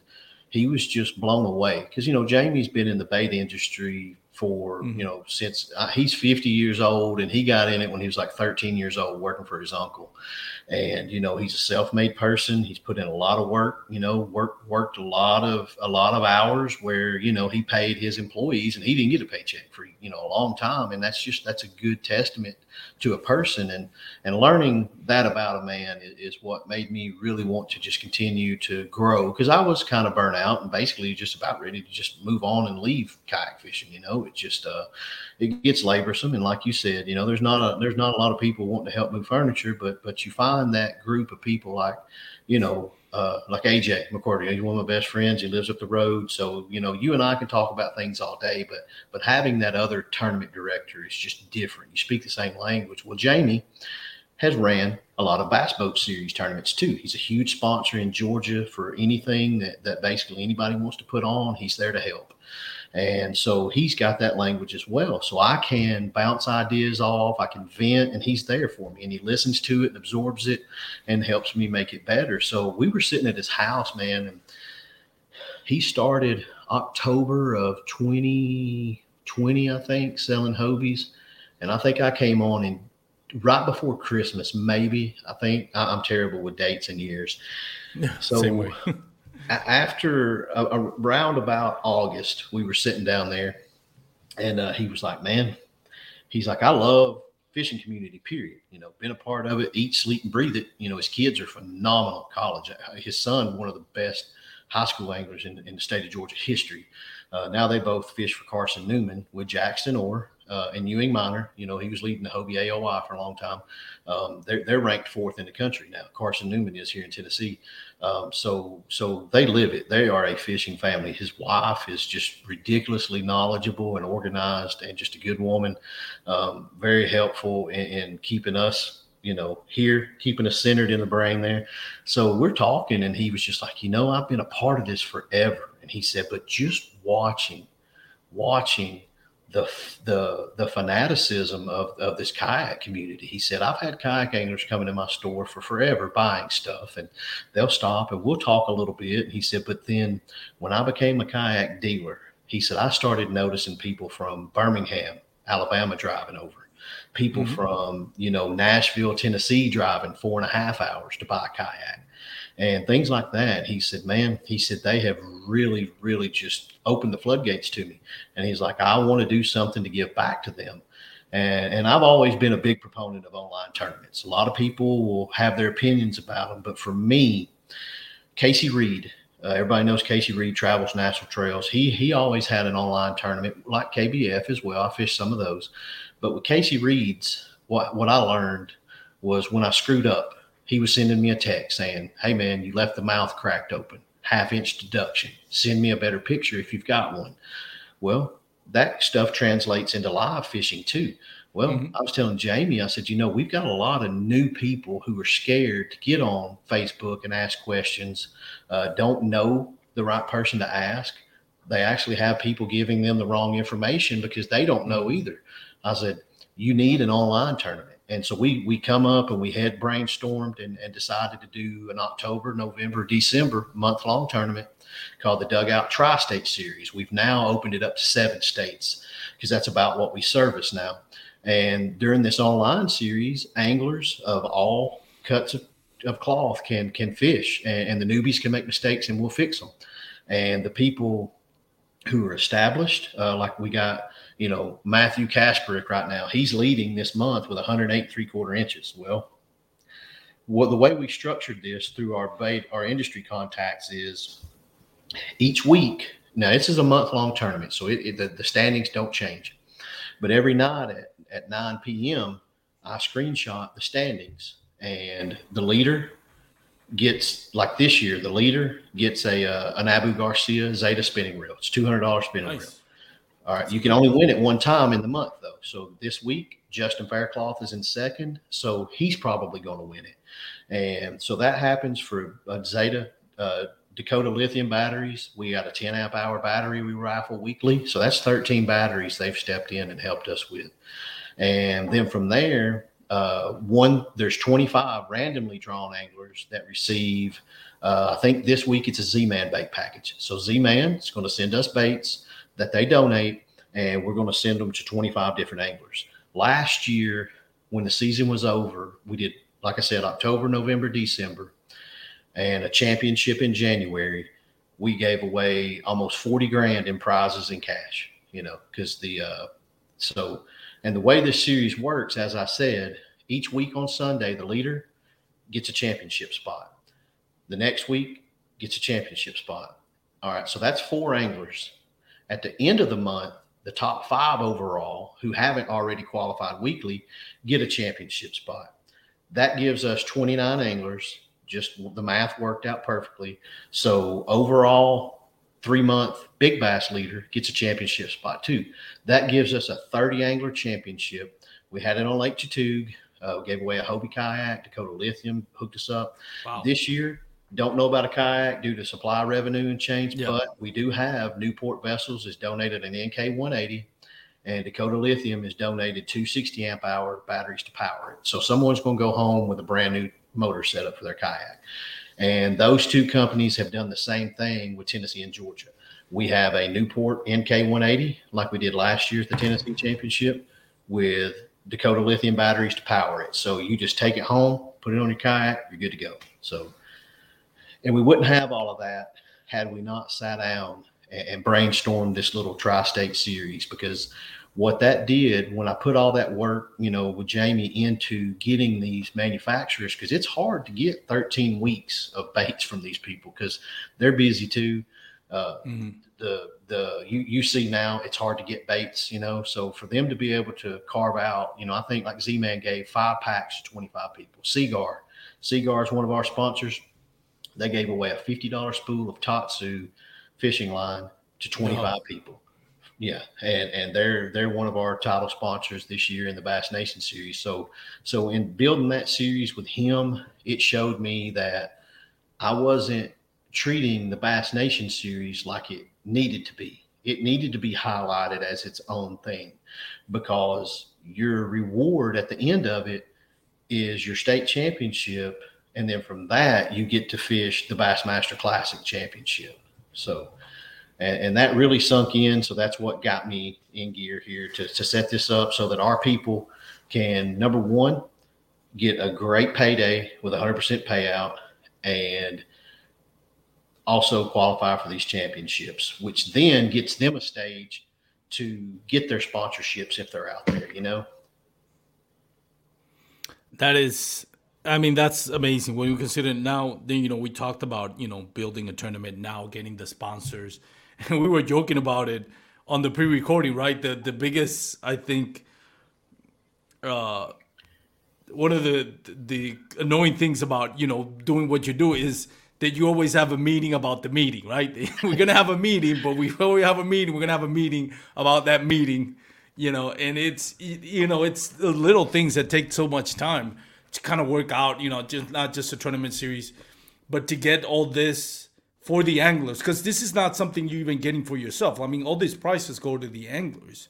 he was just blown away. Because, you know, Jamie's been in the bait industry for, mm-hmm. you know, since uh, he's 50 years old and he got in it when he was like 13 years old working for his uncle. And you know he's a self-made person. He's put in a lot of work you know worked worked a lot of a lot of hours where you know he paid his employees and he didn't get a paycheck for you know a long time. And that's just that's a good testament to a person and and learning that about a man is, is what made me really want to just continue to grow because i was kind of burnt out and basically just about ready to just move on and leave kayak fishing you know? It just uh it gets laborsome and like you said you know there's not a there's not a lot of people wanting to help move furniture but but you find that group of people like you know uh, like AJ McWhirter, he's one of my best friends. He lives up the road, so you know you and I can talk about things all day. But but having that other tournament director is just different. You speak the same language. Well, Jamie has ran a lot of bass boat series tournaments too. He's a huge sponsor in Georgia for anything that that basically anybody wants to put on. He's there to help. And so he's got that language as well. So I can bounce ideas off, I can vent, and he's there for me. And he listens to it and absorbs it and helps me make it better. So we were sitting at his house, man, and he started October of 2020, I think, selling Hobies. And I think I came on in right before Christmas, maybe. I think I, am terrible with dates and years. So Same way. after uh, around about August, we were sitting down there, and uh, he was like, "Man," he's like, "I love fishing community. Period. You know, been a part of it, eat, sleep, and breathe it. You know, his kids are phenomenal. College, his son, one of the best high school anglers in, in the state of Georgia history. Uh, now they both fish for Carson Newman with Jackson Orr uh, and Ewing Minor. You know, he was leading the Hobie AOI for a long time. Um, they're, they're ranked fourth in the country now. Carson Newman is here in Tennessee. Um, so, so they live it. They are a fishing family. His wife is just ridiculously knowledgeable and organized, and just a good woman. Um, very helpful in, in keeping us you know, here, keeping us centered in the brain there. So we're talking, and he was just like, you know, I've been a part of this forever. And he said, but just watching, watching the the the fanaticism of, of this kayak community. He said, I've had kayak anglers coming to my store for forever buying stuff and they'll stop and we'll talk a little bit. And he said, but then when I became a kayak dealer, he said, I started noticing people from Birmingham, Alabama driving over, people mm-hmm. from, you know, Nashville, Tennessee driving four and a half hours to buy a kayak and things like that. He said, man, he said, they have really, really just opened the floodgates to me. And he's like, I want to do something to give back to them. And, and I've always been a big proponent of online tournaments. A lot of people will have their opinions about them, but for me, Casey Reed, uh, everybody knows Casey Reed travels national trails. He he always had an online tournament like KBF as well. I fished some of those, but with Casey Reed's, what what I learned was when I screwed up, he was sending me a text saying, Hey man, you left the mouth cracked open, half inch deduction. Send me a better picture if you've got one. Well, that stuff translates into live fishing too. Well, mm-hmm. I was telling Jamie, I said, you know, we've got a lot of new people who are scared to get on Facebook and ask questions, uh, don't know the right person to ask. They actually have people giving them the wrong information because they don't know mm-hmm. either. I said, you need an online tournament and so we we come up and we had brainstormed and, and decided to do an October, November, December month long tournament called the Dugout Tri State Series. We've now opened it up to seven states because that's about what we service now. And during this online series, anglers of all cuts of, of cloth can can fish, and, and the newbies can make mistakes, and we'll fix them. And the people who are established, uh, like we got you know, Matthew Kasperick right now, he's leading this month with 108 three quarter inches. Well, what the way we structured this through our bait, our industry contacts is each week. Now this is a month long tournament, so it, it, the, the standings don't change. But every night at, at 9 p.m., I screenshot the standings, and the leader gets like this year. The leader gets a uh, an Abu Garcia Zata spinning reel. It's two hundred dollars spinning nice. reel. All right. You can only win it one time in the month, though. So this week, Justin Faircloth is in second. So he's probably going to win it. And so that happens for uh, Zata uh, Dakota lithium batteries. We got a 10 amp hour battery we rifle weekly. So that's 13 batteries they've stepped in and helped us with. And then from there, uh, one, there's 25 randomly drawn anglers that receive, uh, I think this week it's a Z Man bait package. So Z Man is going to send us baits that they donate, and we're going to send them to 25 different anglers. Last year, when the season was over, we did, like I said, October, November, December, and a championship in January. We gave away almost 40 grand in prizes and cash, you know, because the, uh, so, and the way this series works, as I said, each week on Sunday, the leader gets a championship spot. The next week gets a championship spot. All right. So that's four anglers at the end of the month, the top five overall who haven't already qualified weekly get a championship spot. That gives us 29 anglers. Just the math worked out perfectly. So overall, three month big bass leader gets a championship spot too. That gives us a 30 angler championship. We had it on Lake Chatuge. Uh, gave away a Hobie kayak. Dakota Lithium hooked us up. Wow. This year, don't know about a kayak due to supply revenue and change, yep. but we do have Newport Vessels has donated an NK 180 and Dakota Lithium has donated two 60 amp hour batteries to power it. So someone's going to go home with a brand new motor setup for their kayak. And those two companies have done the same thing with Tennessee and Georgia. We have a Newport NK 180, like we did last year at the Tennessee Championship, with Dakota lithium batteries to power it. So you just take it home, put it on your kayak, you're good to go. So, and we wouldn't have all of that had we not sat down and, and brainstormed this little tri-state series because what that did when I put all that work, you know, with Jamie into getting these manufacturers, because it's hard to get 13 weeks of baits from these people because they're busy too. Uh, mm-hmm. The the you you see now it's hard to get baits, you know. So for them to be able to carve out, you know, I think like Z Man gave five packs to 25 people. Seaguar, Seaguar is one of our sponsors. They gave away a $50 spool of Tatsu fishing line to 25 oh. people. Yeah, and and they're they're one of our title sponsors this year in the Bass Nation series. So so in building that series with him, it showed me that I wasn't treating the Bass Nation series like it needed to be. It needed to be highlighted as its own thing because your reward at the end of it is your state championship and then from that you get to fish the Bassmaster Classic Championship. So and, and, that really sunk in. So that's what got me in gear here to, to set this up so that our people can number one get a great payday with 100% payout and also qualify for these championships, which then gets them a stage to get their sponsorships if they're out there, you know? That is I mean, that's amazing when you consider now. Then you know, we talked about you know building a tournament now, getting the sponsors, and we were joking about it on the pre-recording, right? The the biggest, I think, uh, one of the the annoying things about you know doing what you do is that you always have a meeting about the meeting, right? we're gonna have a meeting, but we we have a meeting, we're gonna have a meeting about that meeting, you know. And it's you know it's the little things that take so much time to kind of work out, you know, just not just a tournament series, but to get all this for the anglers because this is not something you're even getting for yourself. I mean, all these prices go to the anglers.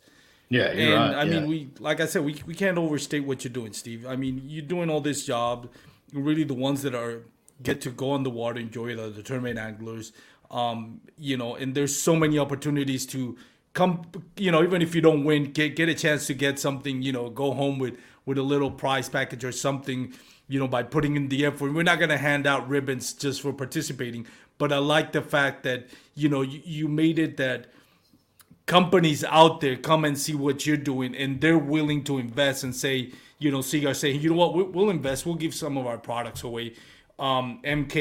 Yeah, and right. I mean, we like I said, we we can't overstate what you're doing, Steve. I mean, you're doing all this job. Really, the ones that are get to go on the water, enjoy the, the tournament anglers. Um, you know, and there's so many opportunities to come. You know, even if you don't win, get get a chance to get something. You know, go home with with a little prize package or something you know, by putting in the effort. We're not going to hand out ribbons just for participating, but I like the fact that you know you, you made it that companies out there come and see what you're doing and they're willing to invest and say you know Seaguar saying you know what? We'll invest. We'll give some of our products away. Um, mk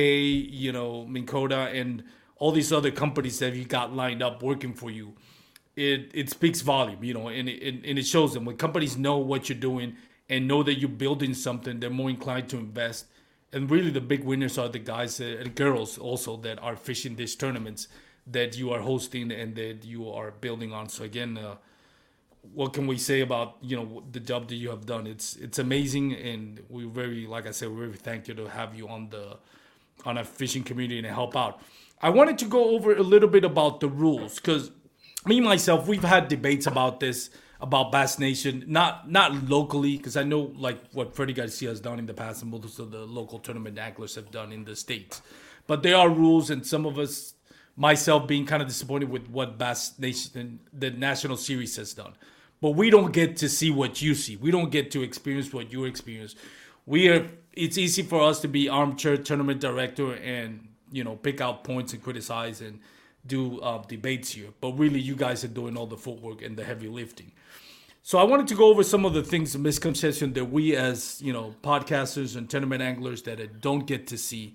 you know Minn Kota and all these other companies that you got lined up working for you. It it speaks volume you know and it, and it shows them. When companies know what you're doing and know that you're building something they're more inclined to invest and really the big winners are the guys and girls also that are fishing these tournaments that you are hosting and that you are building on. So again, uh, what can we say about you know the job that you have done? It's it's amazing, and we're very like I said, we're very thankful to have you on the on a fishing community and help out. I wanted to go over a little bit about the rules because me myself, we've had debates about this about Bass Nation, not not locally, because I know like what Freddie Garcia has done in the past, and most of the local tournament anglers have done in the states. But there are rules, and some of us, myself, being kind of disappointed with what Bass Nation, the national series, has done. But we don't get to see what you see. We don't get to experience what you experience. We are. It's easy for us to be armchair tournament director and you know pick out points and criticize and do uh, debates here. But really, you guys are doing all the footwork and the heavy lifting. So I wanted to go over some of the things, misconception that we as, you know, podcasters and tournament anglers that don't get to see,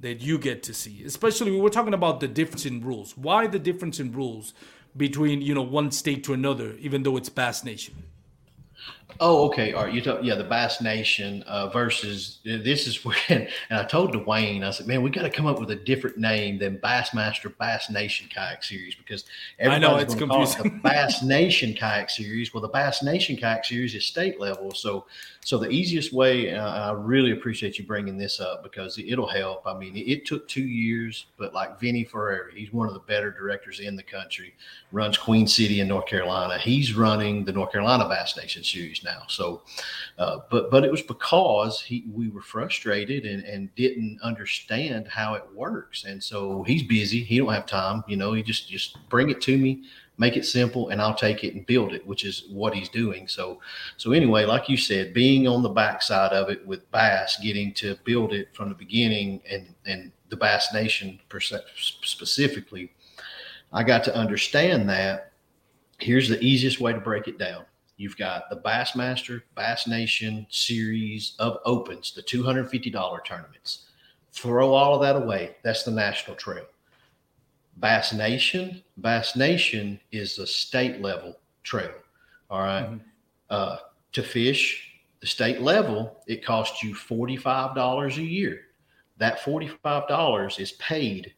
that you get to see. Especially we were talking about the difference in rules. Why the difference in rules between, you know, one state to another, even though it's Bass Nation? Oh, okay. All right. You talk, yeah, the Bass Nation uh, versus this is when, and I told Dwayne, I said, man, we got to come up with a different name than Bassmaster Bass Nation Kayak Series because everybody's I know it's confusing. It the Bass Nation Kayak Series. Well, the Bass Nation Kayak Series is state level, so so the easiest way, uh, I really appreciate you bringing this up because it'll help. I mean, it, took two years, but like Vinny Ferrari, he's one of the better directors in the country, runs Queen City in North Carolina. He's running the North Carolina Bass Nation Series series now. So, uh, but but it was because he we were frustrated and and didn't understand how it works, and so he's busy. He don't have time. You know, he just just bring it to me make it simple and I'll take it and build it, which is what he's doing. So, so anyway, like you said, being on the backside of it with Bass, getting to build it from the beginning and, and the Bass Nation specifically, I got to understand that. Here's the easiest way to break it down. You've got the Bassmaster Bass Nation series of opens, the $250 tournaments. Throw all of that away. That's the national trail. Bass Nation. Bass Nation is a state level trail. All right? mm-hmm. uh, to fish the state level, it costs you $45 a year. That $45 is paid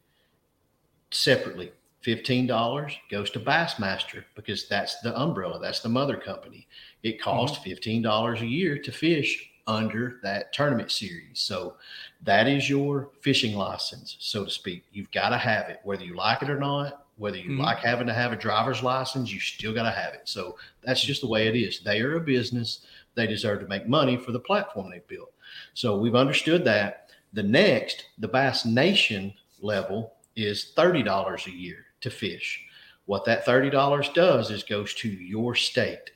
separately. $15 goes to Bassmaster because that's the umbrella, that's the mother company. It costs mm-hmm. $15 a year to fish under that tournament series. So that is your fishing license, so to speak. You've got to have it, whether you like it or not. Whether you mm-hmm. like having to have a driver's license, you still got to have it. So that's just the way it is. They are a business. They deserve to make money for the platform they've built. So we've understood that. The next, the Bass Nation level is $30 a year to fish. What that $30 does is goes to your state.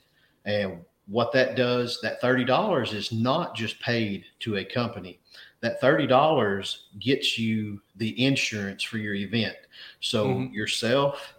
And what that does, that $30 is not just paid to a company. That $30 gets you the insurance for your event. So mm-hmm. yourself,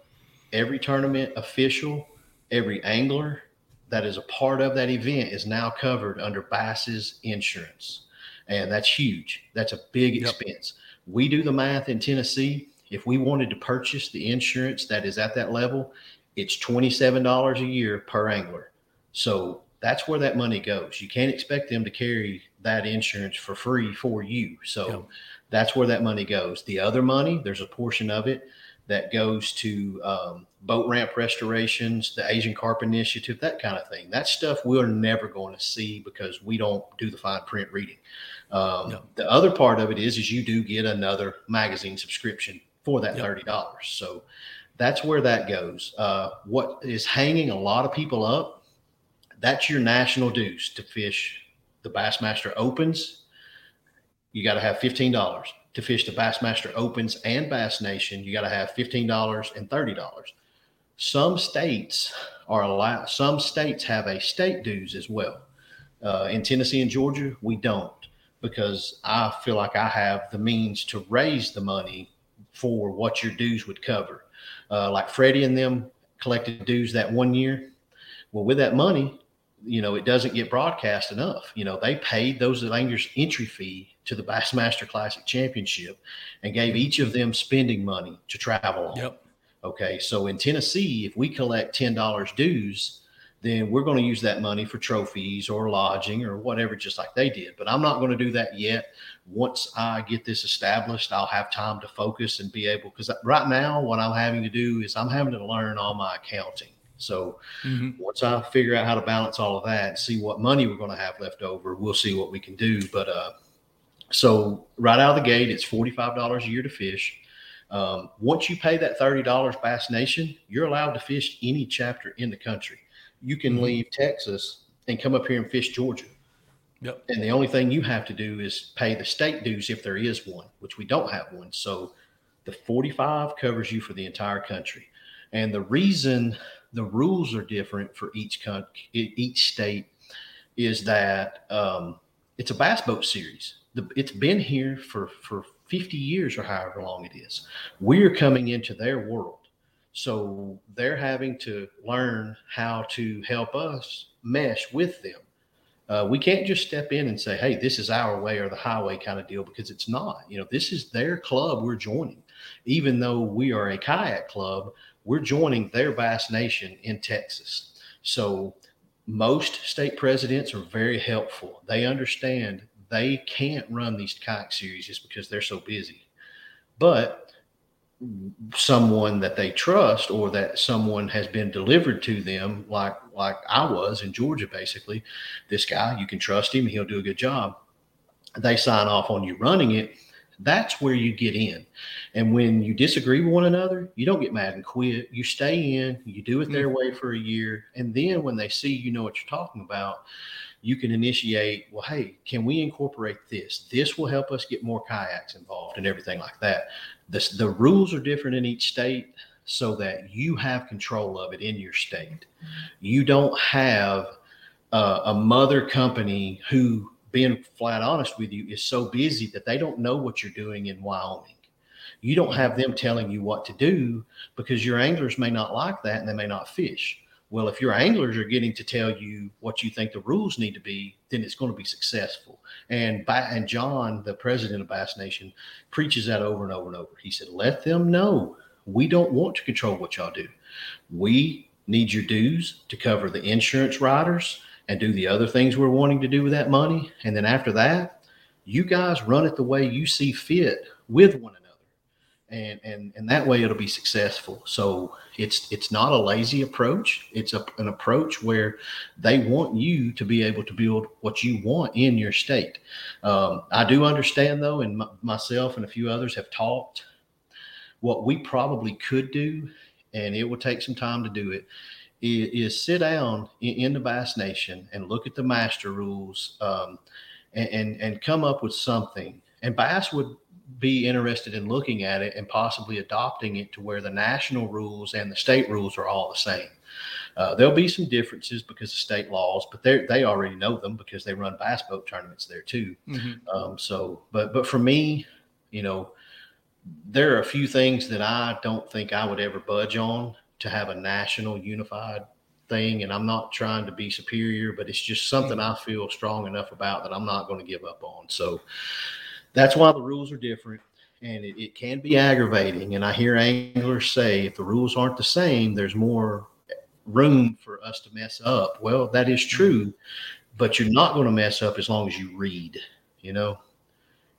every tournament official, every angler that is a part of that event is now covered under Bass's insurance. And that's huge. That's a big expense. We do the math in Tennessee. If we wanted to purchase the insurance that is at that level, it's $27 a year per angler. So that's where that money goes. You can't expect them to carry that insurance for free for you. So yep. that's where that money goes. The other money, there's a portion of it that goes to um, boat ramp restorations, the Asian Carp Initiative, that kind of thing. That stuff we're never going to see because we don't do the fine print reading. Um, yep. The other part of it is, is you do get another magazine subscription for that yep. thirty dollars. So that's where that goes. Uh, what is hanging a lot of people up that's your national dues to fish the Bassmaster Opens. You got to have fifteen dollars to fish the Bassmaster Opens and Bass Nation. You got to have fifteen dollars and thirty dollars. Some states are allowed. Some states have a state dues as well. Uh, in Tennessee and Georgia, we don't because I feel like I have the means to raise the money for what your dues would cover. Uh, like Freddie and them collected dues that one year. Well, with that money, you know, it doesn't get broadcast enough. You know, they paid those anglers entry fee to the Bassmaster Classic Championship and gave each of them spending money to travel on. Yep. Okay. So in Tennessee, if we collect $10 dues, then we're going to use that money for trophies or lodging or whatever, just like they did. But I'm not going to do that yet. Once I get this established, I'll have time to focus and be able, because right now, what I'm having to do is I'm having to learn all my accounting. So mm-hmm. once I figure out how to balance all of that, see what money we're going to have left over, we'll see what we can do. But uh, so right out of the gate, it's forty five dollars a year to fish. Um, once you pay that thirty dollars Bass Nation, you're allowed to fish any chapter in the country. You can mm-hmm. leave Texas and come up here and fish Georgia. Yep. And the only thing you have to do is pay the state dues if there is one, which we don't have one. So the 45 covers you for the entire country. And the reason the rules are different for each country, each state. Is that um, it's a bass boat series. The, it's been here for for 50 years or however long it is. We're coming into their world, so they're having to learn how to help us mesh with them. Uh, we can't just step in and say, "Hey, this is our way or the highway" kind of deal because it's not. You know, this is their club we're joining, even though we are a kayak club we're joining their Bass Nation in Texas. So most state presidents are very helpful. They understand they can't run these kayak series just because they're so busy. But someone that they trust or that someone has been delivered to them like like I was in Georgia basically this guy you can trust him he'll do a good job they sign off on you running it That's where you get in. And when you disagree with one another, you don't get mad and quit. You stay in, you do it their way for a year. And then when they see you know what you're talking about, you can initiate, well, hey, can we incorporate this? This will help us get more kayaks involved and everything like that. The, the rules are different in each state so that you have control of it in your state. You don't have uh, a mother company who, being flat honest with you, is so busy that they don't know what you're doing in Wyoming. You don't have them telling you what to do because your anglers may not like that and they may not fish. Well, if your anglers are getting to tell you what you think the rules need to be, then it's going to be successful. And by, and John, the president of Bass Nation, preaches that over and over and over. He said, "Let them know we don't want to control what y'all do. We need your dues to cover the insurance riders and do the other things we're wanting to do with that money. And then after that, you guys run it the way you see fit with one another. And, and and that way it'll be successful. So it's it's not a lazy approach. It's a, an approach where they want you to be able to build what you want in your state. Um, I do understand though, and m- myself and a few others have talked. What we probably could do, and it will take some time to do it, is, is sit down in, in, the Bass Nation and look at the master rules um, and, and, and come up with something. And Bass would be interested in looking at it and possibly adopting it to where the national rules and the state rules are all the same. Uh, there'll be some differences because of state laws, but they they already know them because they run bass boat tournaments there too. Mm-hmm. Um, so, but but for me, you know, there are a few things that I don't think I would ever budge on to have a national unified thing. And I'm not trying to be superior, but it's just something I feel strong enough about that I'm not going to give up on. So that's why the rules are different. And it, it can be aggravating. And I hear anglers say if the rules aren't the same, there's more room for us to mess up. Well, that is true, but you're not going to mess up as long as you read, you know?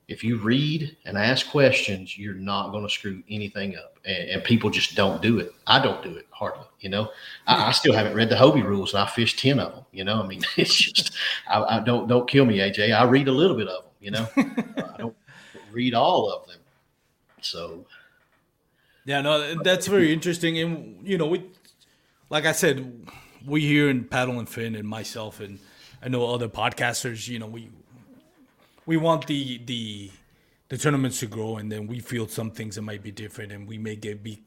If you read and ask questions, you're not going to screw anything up. And, and, people just don't do it. I don't do it hardly. You know, I, I, still haven't read the Hobie rules, and I fished ten of them. You know, I mean, it's just I, I don't don't kill me, AJ. I read a little bit of them. You know, I don't read all of them. So, yeah, no, that's very interesting. And you know, we, like I said, we here in Paddle and Fin, and myself, and I know other podcasters. You know, we we want the the the tournaments to grow, and then we feel some things that might be different, and we may get be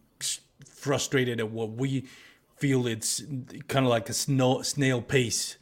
frustrated at what we feel it's kind of like a snail, snail pace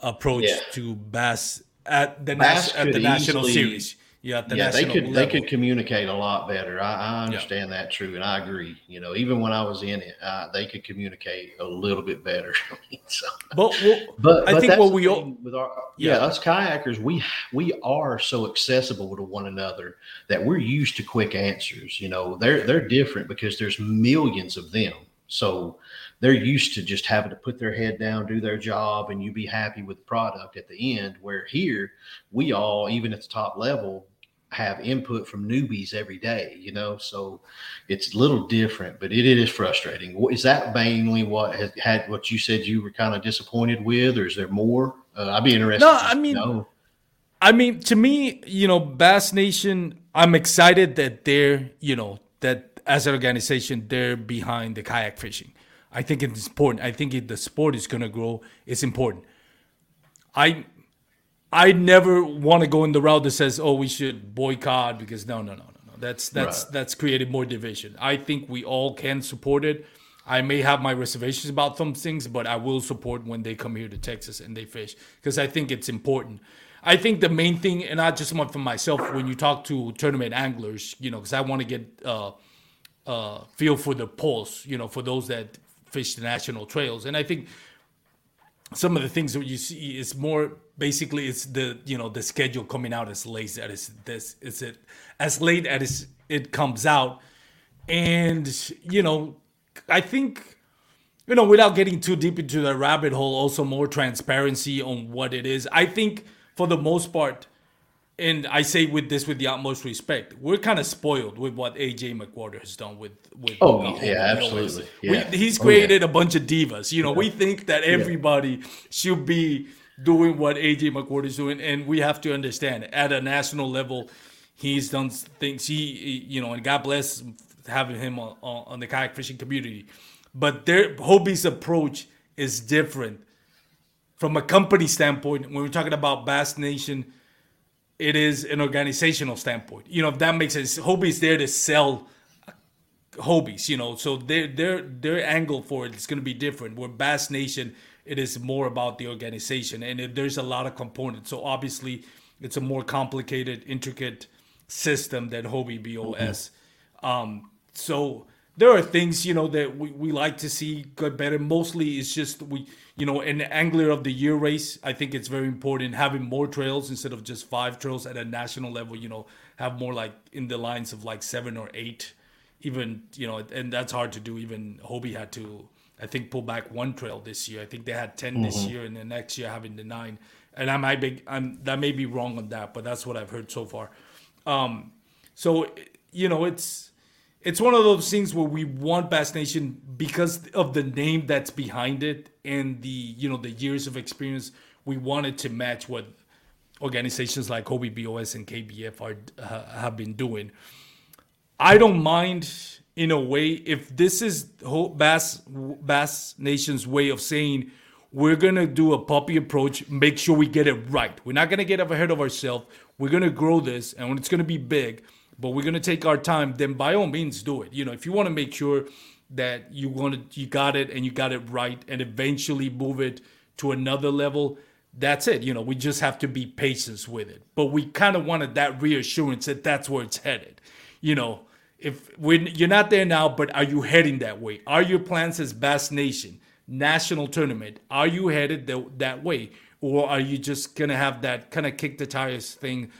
approach yeah. to bass at the, nas- at the national series. Yeah, the yeah, they could level. they could communicate a lot better. I, I understand yeah. that true, and I agree. You know, even when I was in it, uh, they could communicate a little bit better. so, but, well, but, I think what we all with our yeah. yeah us kayakers we we are so accessible to one another that we're used to quick answers. You know, they're they're different because there's millions of them. So they're used to just having to put their head down, do their job, and you be happy with the product at the end. Where here, we all, even at the top level, have input from newbies every day, you know, so it's a little different, but it, it is frustrating. Is that mainly what has had what you said you were kind of disappointed with, or is there more? Uh, I'd be interested. No, I mean, know. I mean, to me, you know, Bass Nation, I'm excited that they're, you know, that as an organization, they're behind the kayak fishing. I think it's important. I think if the sport is going to grow, it's important. I I never want to go in the route that says, "Oh, we should boycott," because no, no, no, no, no. That's that's right. that's created more division. I think we all can support it. I may have my reservations about some things, but I will support when they come here to Texas and they fish because I think it's important. I think the main thing, and I just want for myself, when you talk to tournament anglers, you know, because I want to get uh, uh, feel for the pulse, you know, for those that fish the national trails, and I think some of the things that you see is more basically it's the you know the schedule coming out as late as this is it as late as it comes out and you know i think you know without getting too deep into the rabbit hole also more transparency on what it is i think for the most part and I say with this with the utmost respect, we're kind of spoiled with what AJ McWhirter has done with with. Oh yeah, absolutely. Yeah. We, he's created oh, yeah. a bunch of divas. You know, yeah. we think that everybody should be doing what AJ McWhirter is doing, and we have to understand at a national level, He's done things. He, you know, and God bless having him on, on the kayak fishing community. But their Hobie's approach is different from a company standpoint. When we're talking about Bass Nation, it is an organizational standpoint. You know, if that makes sense. Hobie's there to sell Hobies, you know, so their their their angle for it is going to be different. Where Bass Nation, it is more about the organization, and it, there's a lot of components. So obviously, it's a more complicated, intricate system than Hobie BOS. Mm-hmm. Um, so there are things you know that we, we like to see get better. Mostly, it's just we you know an angler of the year race. I think it's very important having more trails instead of just five trails at a national level. You know, have more like in the lines of like seven or eight even you know, and that's hard to do. Even Hobie had to, I think, pull back one trail this year. I think they had 10 mm-hmm. this year, and the next year having the nine. And I might be, I'm that may be wrong on that, but that's what I've heard so far. Um, so you know, it's it's one of those things where we want Bass Nation because of the name that's behind it and the you know the years of experience. We wanted to match what organizations like Hobie BOS and KBF are uh, have been doing. I don't mind in a way if this is Bass Bass Nation's way of saying we're gonna do a puppy approach, make sure we get it right. We're not gonna get ahead of ourselves. We're gonna grow this, and it's gonna be big, but we're gonna take our time. Then by all means, do it. You know, if you want to make sure that you want to, you got it, and you got it right, and eventually move it to another level. That's it. You know, we just have to be patient with it. But we kind of wanted that reassurance that that's where it's headed you know, if when you're not there now, but are you heading that way? Are your plans as Bass Nation national tournament? Are you headed the, that way, or are you just gonna have that kind of kick the tires thing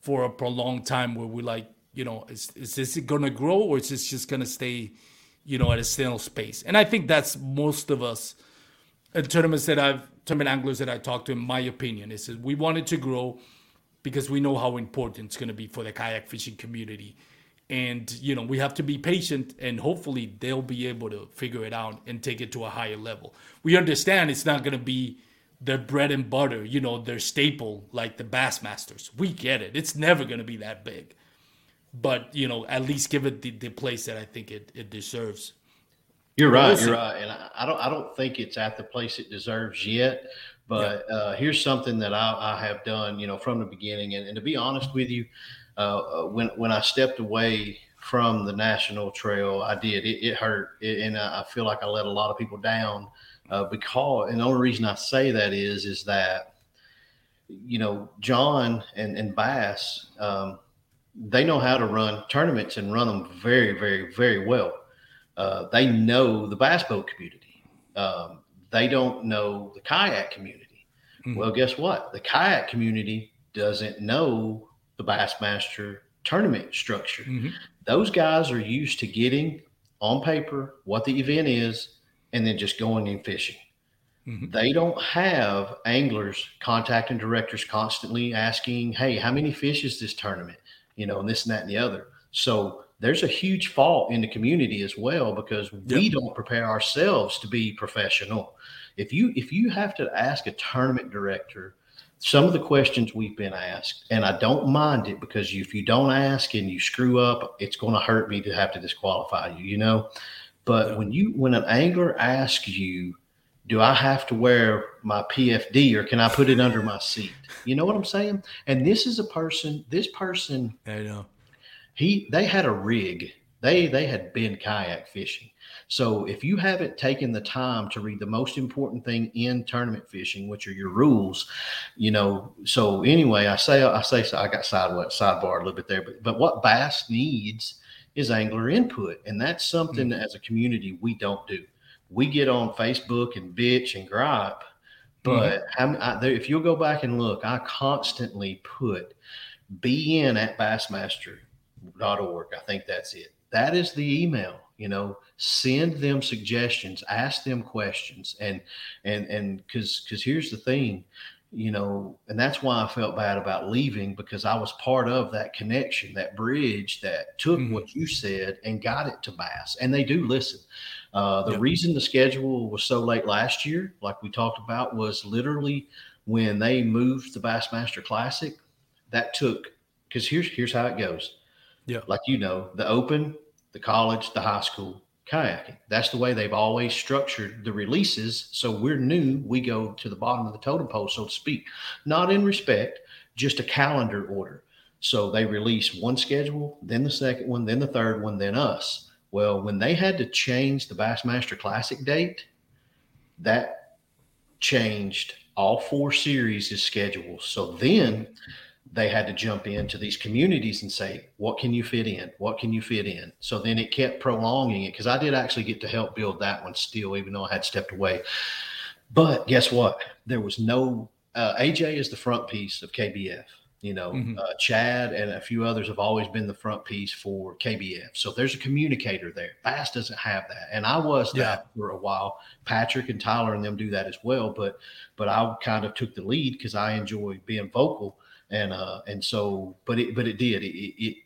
for a prolonged time where we're like, you know, is is this gonna grow or is this just gonna stay, you know, at a snail space? And I think that's most of us in tournaments that I've tournament anglers that I talked to, in my opinion, is that we wanted to grow because we know how important it's gonna be for the kayak fishing community and you know we have to be patient and hopefully they'll be able to figure it out and take it to a higher level. We understand it's not going to be their bread and butter you know their staple like the bassmasters. We get it. It's never going to be that big. But you know at least give it the, the place that i think it, it deserves. You're right. You're right. And I, I don't i don't think it's at the place it deserves yet. But yeah. uh, here's something that I, I, have done, you know, from the beginning. And, and to be honest with you, uh, uh, when when I stepped away from the national trail, I did. It, it hurt, it, and I feel like I let a lot of people down uh, because. And the only reason I say that is is that you know John and and Bass, um, they know how to run tournaments and run them very very very well. Uh, they know the bass boat community. Um, they don't know the kayak community. Mm-hmm. Well, guess what? The kayak community doesn't know the Bassmaster tournament structure. Mm-hmm. Those guys are used to getting on paper what the event is and then just going and fishing. Mm-hmm. They don't have anglers contacting directors constantly asking, Hey, how many fish is this tournament? You know, and this and that and the other. So there's a huge fault in the community as well because yep. we don't prepare ourselves to be professional. If you if you have to ask a tournament director some of the questions we've been asked, and I don't mind it because if you don't ask and you screw up, it's going to hurt me to have to disqualify you, you know. But when you when an angler asks you, do I have to wear my PFD or can I put it under my seat? You know what I'm saying? And this is a person, this person I know. He they had a rig. They they had been kayak fishing. So if you haven't taken the time to read the most important thing in tournament fishing, which are your rules, you know. So anyway, I say I say I got sidebar sidebar a little bit there, but but what bass needs is angler input, and that's something mm-hmm. as a community we don't do. We get on Facebook and bitch and gripe, but mm-hmm. I, if you'll go back and look, I constantly put be in at bassmaster.org. I think that's it. That is the email you know send them suggestions ask them questions and and and because because here's the thing you know and that's why i felt bad about leaving because i was part of that connection that bridge that took mm-hmm. what you said and got it to bass and they do listen uh, the yep. reason the schedule was so late last year like we talked about was literally when they moved the bassmaster classic that took because here's here's how it goes. Yeah. Like you know, the open, the college, the high school, kayaking. That's the way they've always structured the releases. So we're new. We go to the bottom of the totem pole, so to speak. Not in respect, just a calendar order. So they release one schedule, then the second one, then the third one, then us. Well, when they had to change the Bassmaster Classic date, that changed all four series' schedules. So then they had to jump into these communities and say, what can you fit in? What can you fit in? So then it kept prolonging it because I did actually get to help build that one still, even though I had stepped away. But guess what? There was no, uh, AJ is the front piece of KBF. You know, Mhm. uh, Chad and a few others have always been the front piece for KBF. So there's a communicator there. Bass doesn't have that. And I was Yeah. that for a while. Patrick and Tyler and them do that as well. But, but I kind of took the lead because I enjoy being vocal and uh and so but it but it did. It it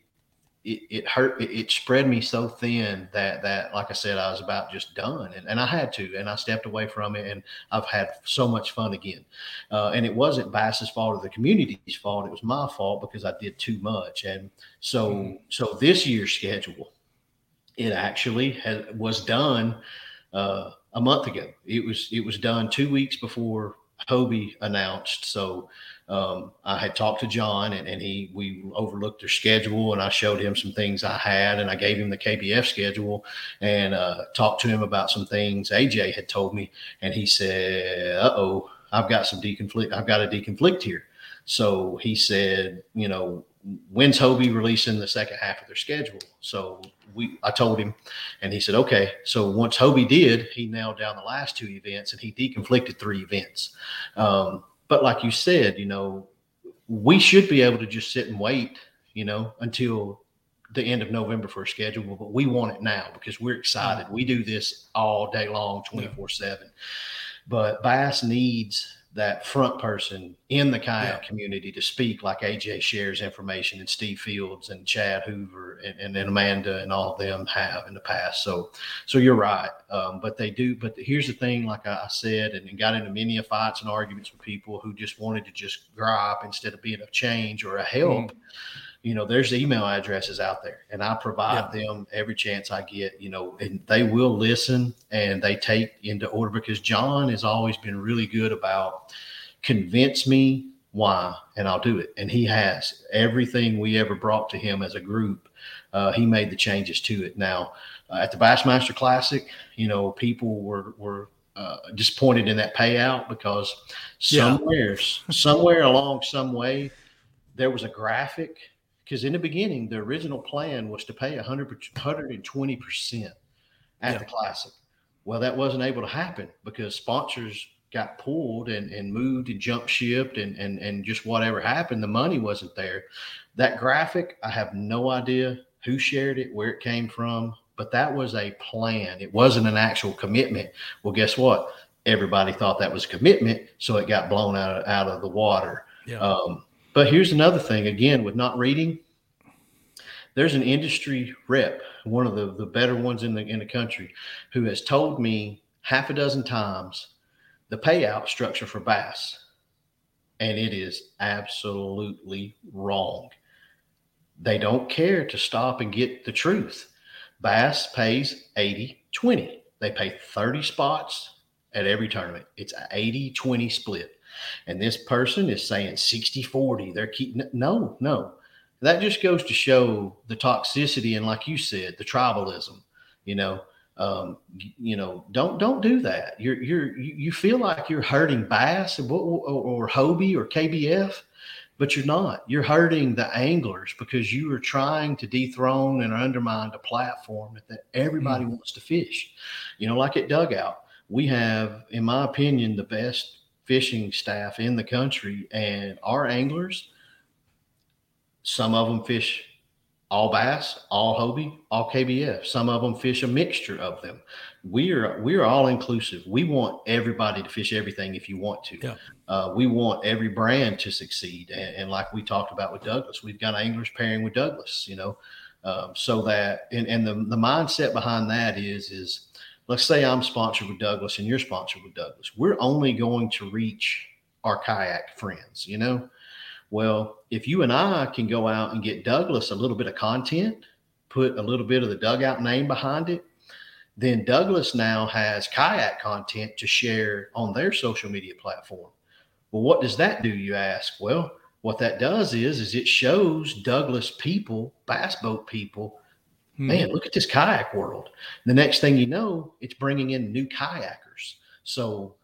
it, it hurt it, it spread me so thin that that like i said i was about just done. And, and i had to and i stepped away from it and i've had so much fun again. Uh, and it wasn't bass's fault or the community's fault. It was my fault because i did too much. And so so this year's schedule it actually has, was done uh, a month ago. It was it was done two weeks before hobie announced. So um, I had talked to John and, and he we overlooked their schedule and I showed him some things I had and I gave him the KBF schedule and uh, talked to him about some things AJ had told me and he said, "Uh oh, I've got some deconflict. I've got a deconflict here." So he said, "You know, when's Hobie releasing the second half of their schedule?" So we I told him, and he said, "Okay." So once Hobie did, he nailed down the last two events and he deconflicted three events. Um, but like you said, you know, we should be able to just sit and wait, you know, until the end of November for a schedule, but we want it now because we're excited. Mm. We do this all day long, 24 7. But Bass needs that front person in the kayak Yeah. community to speak like AJ shares information and Steve Fields and Chad Hoover and, and, and Amanda and all of them have in the past. So so you're right. Um, but they do. But here's the thing, like I I said, and got into many fights and arguments with people who just wanted to just gripe instead of being a change or a help. You know, there's email addresses out there, and I provide them every chance I get. You know, and they will listen and they take into order because John has always been really good about convince me why, and I'll do it. And he has everything we ever brought to him as a group. Uh, he made the changes to it. Now, uh, at the Bassmaster Classic, you know, people were were uh, disappointed in that payout because Yeah. somewhere, somewhere along some way, there was a graphic. Because in the beginning, the original plan was to pay 100, 120 percent at Yeah. the Classic. Well, that wasn't able to happen because sponsors got pulled and, and moved and jump shipped and, and and just whatever happened, the money wasn't there. That graphic, I have no idea who shared it, where it came from, but that was a plan. It wasn't an actual commitment. Well, guess what? Everybody thought that was a commitment, so it got blown out of, out of the water. Yeah. Um, but here's another thing again with not reading. There's an industry rep, one of the, the better ones in the in the country, who has told me half a dozen times the payout structure for bass, and it is absolutely wrong. They don't care to stop and get the truth. Bass pays 80 20. They pay 30 spots at every tournament. It's an 80 20 split. And this person is saying 60 40. They're keeping no, no. That just goes to show the toxicity and, like you said, the tribalism. You know, um, you know, don't don't do that. You're you're you feel like you're hurting Bass or, or, or Hobie or KBF, but you're not. You're hurting the anglers because you are trying to dethrone and undermine the platform that, that everybody wants to fish. You know, like at Dugout, we have, in my opinion, the best fishing staff in the country, and our anglers. Some of them fish all bass, all Hobie, all KBF. Some of them fish a mixture of them. We are we are all inclusive. We want everybody to fish everything if you want to. Yeah. Uh, we want every brand to succeed, and, and like we talked about with Douglas, we've got anglers pairing with Douglas. You know, um, so that and, and the the mindset behind that is is let's say I'm sponsored with Douglas and you're sponsored with Douglas. We're only going to reach our kayak friends. You know, Well, if you and I can go out and get Douglas a little bit of content, put a little bit of the dugout name behind it, then Douglas now has kayak content to share on their social media platform. Well, what does that do, you ask? Well, what that does is is it shows Douglas people, bass boat people, hmm. man, look at this kayak world. The next thing you know, it's bringing in new kayakers. So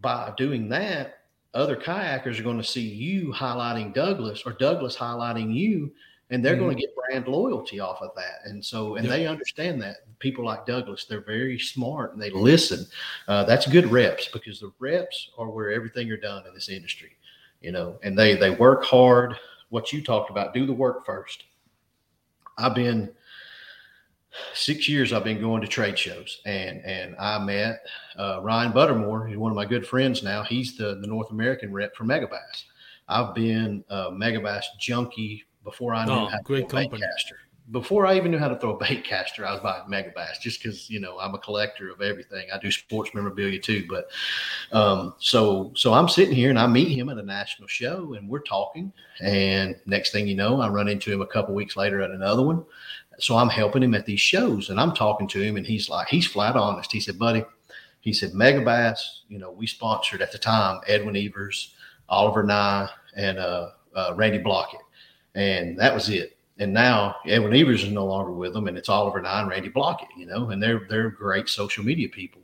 by doing that, other kayakers are going to see you highlighting Douglas or Douglas highlighting you, and they're mm-hmm. going to get brand loyalty off of that. And so, and they understand that people like Douglas, they're very smart and they listen. Uh, that's good reps because the reps are where everything are done in this industry, you know, and they they work hard. What you talked about, do the work first. I've been six years I've been going to trade shows and and I met uh, Ryan Buttermore. He's one of my good friends now. He's the, the North American rep for Megabass. I've been a Megabass junkie before I knew oh, how to great company. caster. Before I even knew how to throw a bait caster, I was buying Megabass just because you know I'm a collector of everything. I do sports memorabilia too, but um, so so I'm sitting here and I meet him at a national show and we're talking, and next thing you know, I run into him a couple weeks later at another one so I'm helping him at these shows and I'm talking to him and he's like, he's flat honest. He said, buddy, he said, Megabass, you know, we sponsored at the time Edwin Evers, Oliver Ngy, and uh, uh, Randy Blaukat. And that was it. And now Edwin Evers is no longer with them, and it's Oliver Ngy and Randy Blaukat, you know, and they're they're great social media people.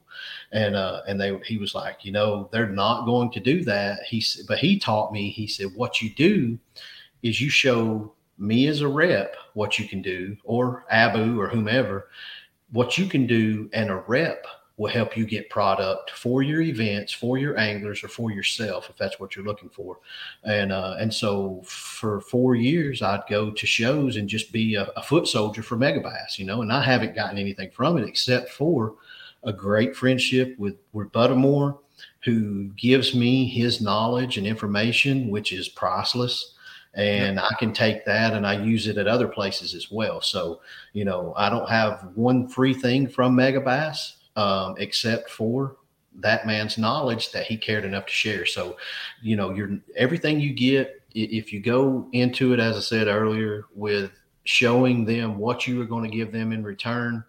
And uh, and they he was like, you know, they're not going to do that. He but he taught me. He said, what you do is you show me as a rep what you can do, or Abu or whomever, what you can do, and a rep will help you get product for your events, for your anglers, or for yourself if that's what you're looking for. And uh, and so for four years, I'd go to shows and just be a, a foot soldier for Megabass, you know. And I haven't gotten anything from it except for a great friendship with with Buttermore, who gives me his knowledge and information, which is priceless and I can take that and I use it at other places as well. So, you know, I don't have one free thing from Megabass um, except for that man's knowledge that he cared enough to share. So, you know, you're everything you get if you go into it, as I said earlier, with showing them what you are going to give them in return,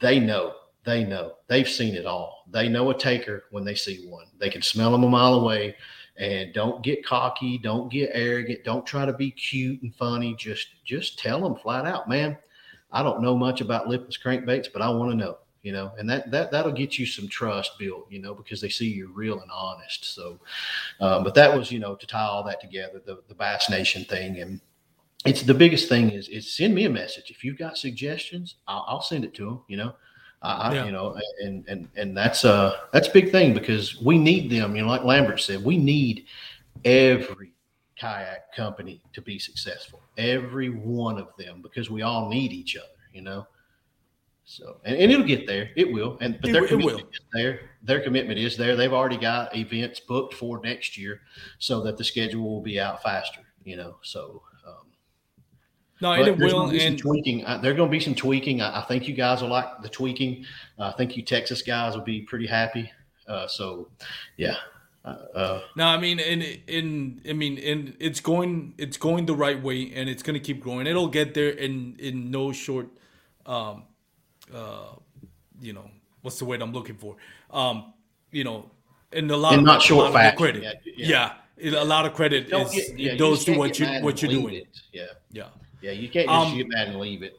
they know. They know. They've seen it all. They know a taker when they see one. They can smell them a mile away and don't get cocky don't get arrogant don't try to be cute and funny. Just just tell them flat out man i don't know much about lipless crankbaits but i want to know you know? And that that that'll get you some trust built you know because they see you're real and honest. So um, but that was you know to tie all that together the, the bass nation thing. And it's the biggest thing is is send me a message. If you've got suggestions i'll, I'll send it to them you know I, yeah. you know, and and and that's a that's a big thing because we need them. You know, like Lambert said, we need every kayak company to be successful. Every one of them because we all need each other. You know. So and, and it'll get there. It will. And but their commitment is there. Their commitment is there. They've already got events booked for next year, so that the schedule will be out faster. You know. So no, and it will. And tweaking. Uh, there's going to be some tweaking. I, I, think you guys will like the tweaking. Uh, I think you Texas guys will be pretty happy. Uh, so, yeah. Uh, uh, no, I mean, in in I mean, in it's going it's going the right way, and it's going to keep growing. It'll get there in in no short, um, uh, you know, what's the word I'm looking for? Um, you know, in a lot and of not short fast. credit. Yeah, yeah. yeah, a lot of credit Don't is get, yeah, goes to what you what you're doing. It. Yeah, yeah. Yeah, you can't just um, get mad and leave it.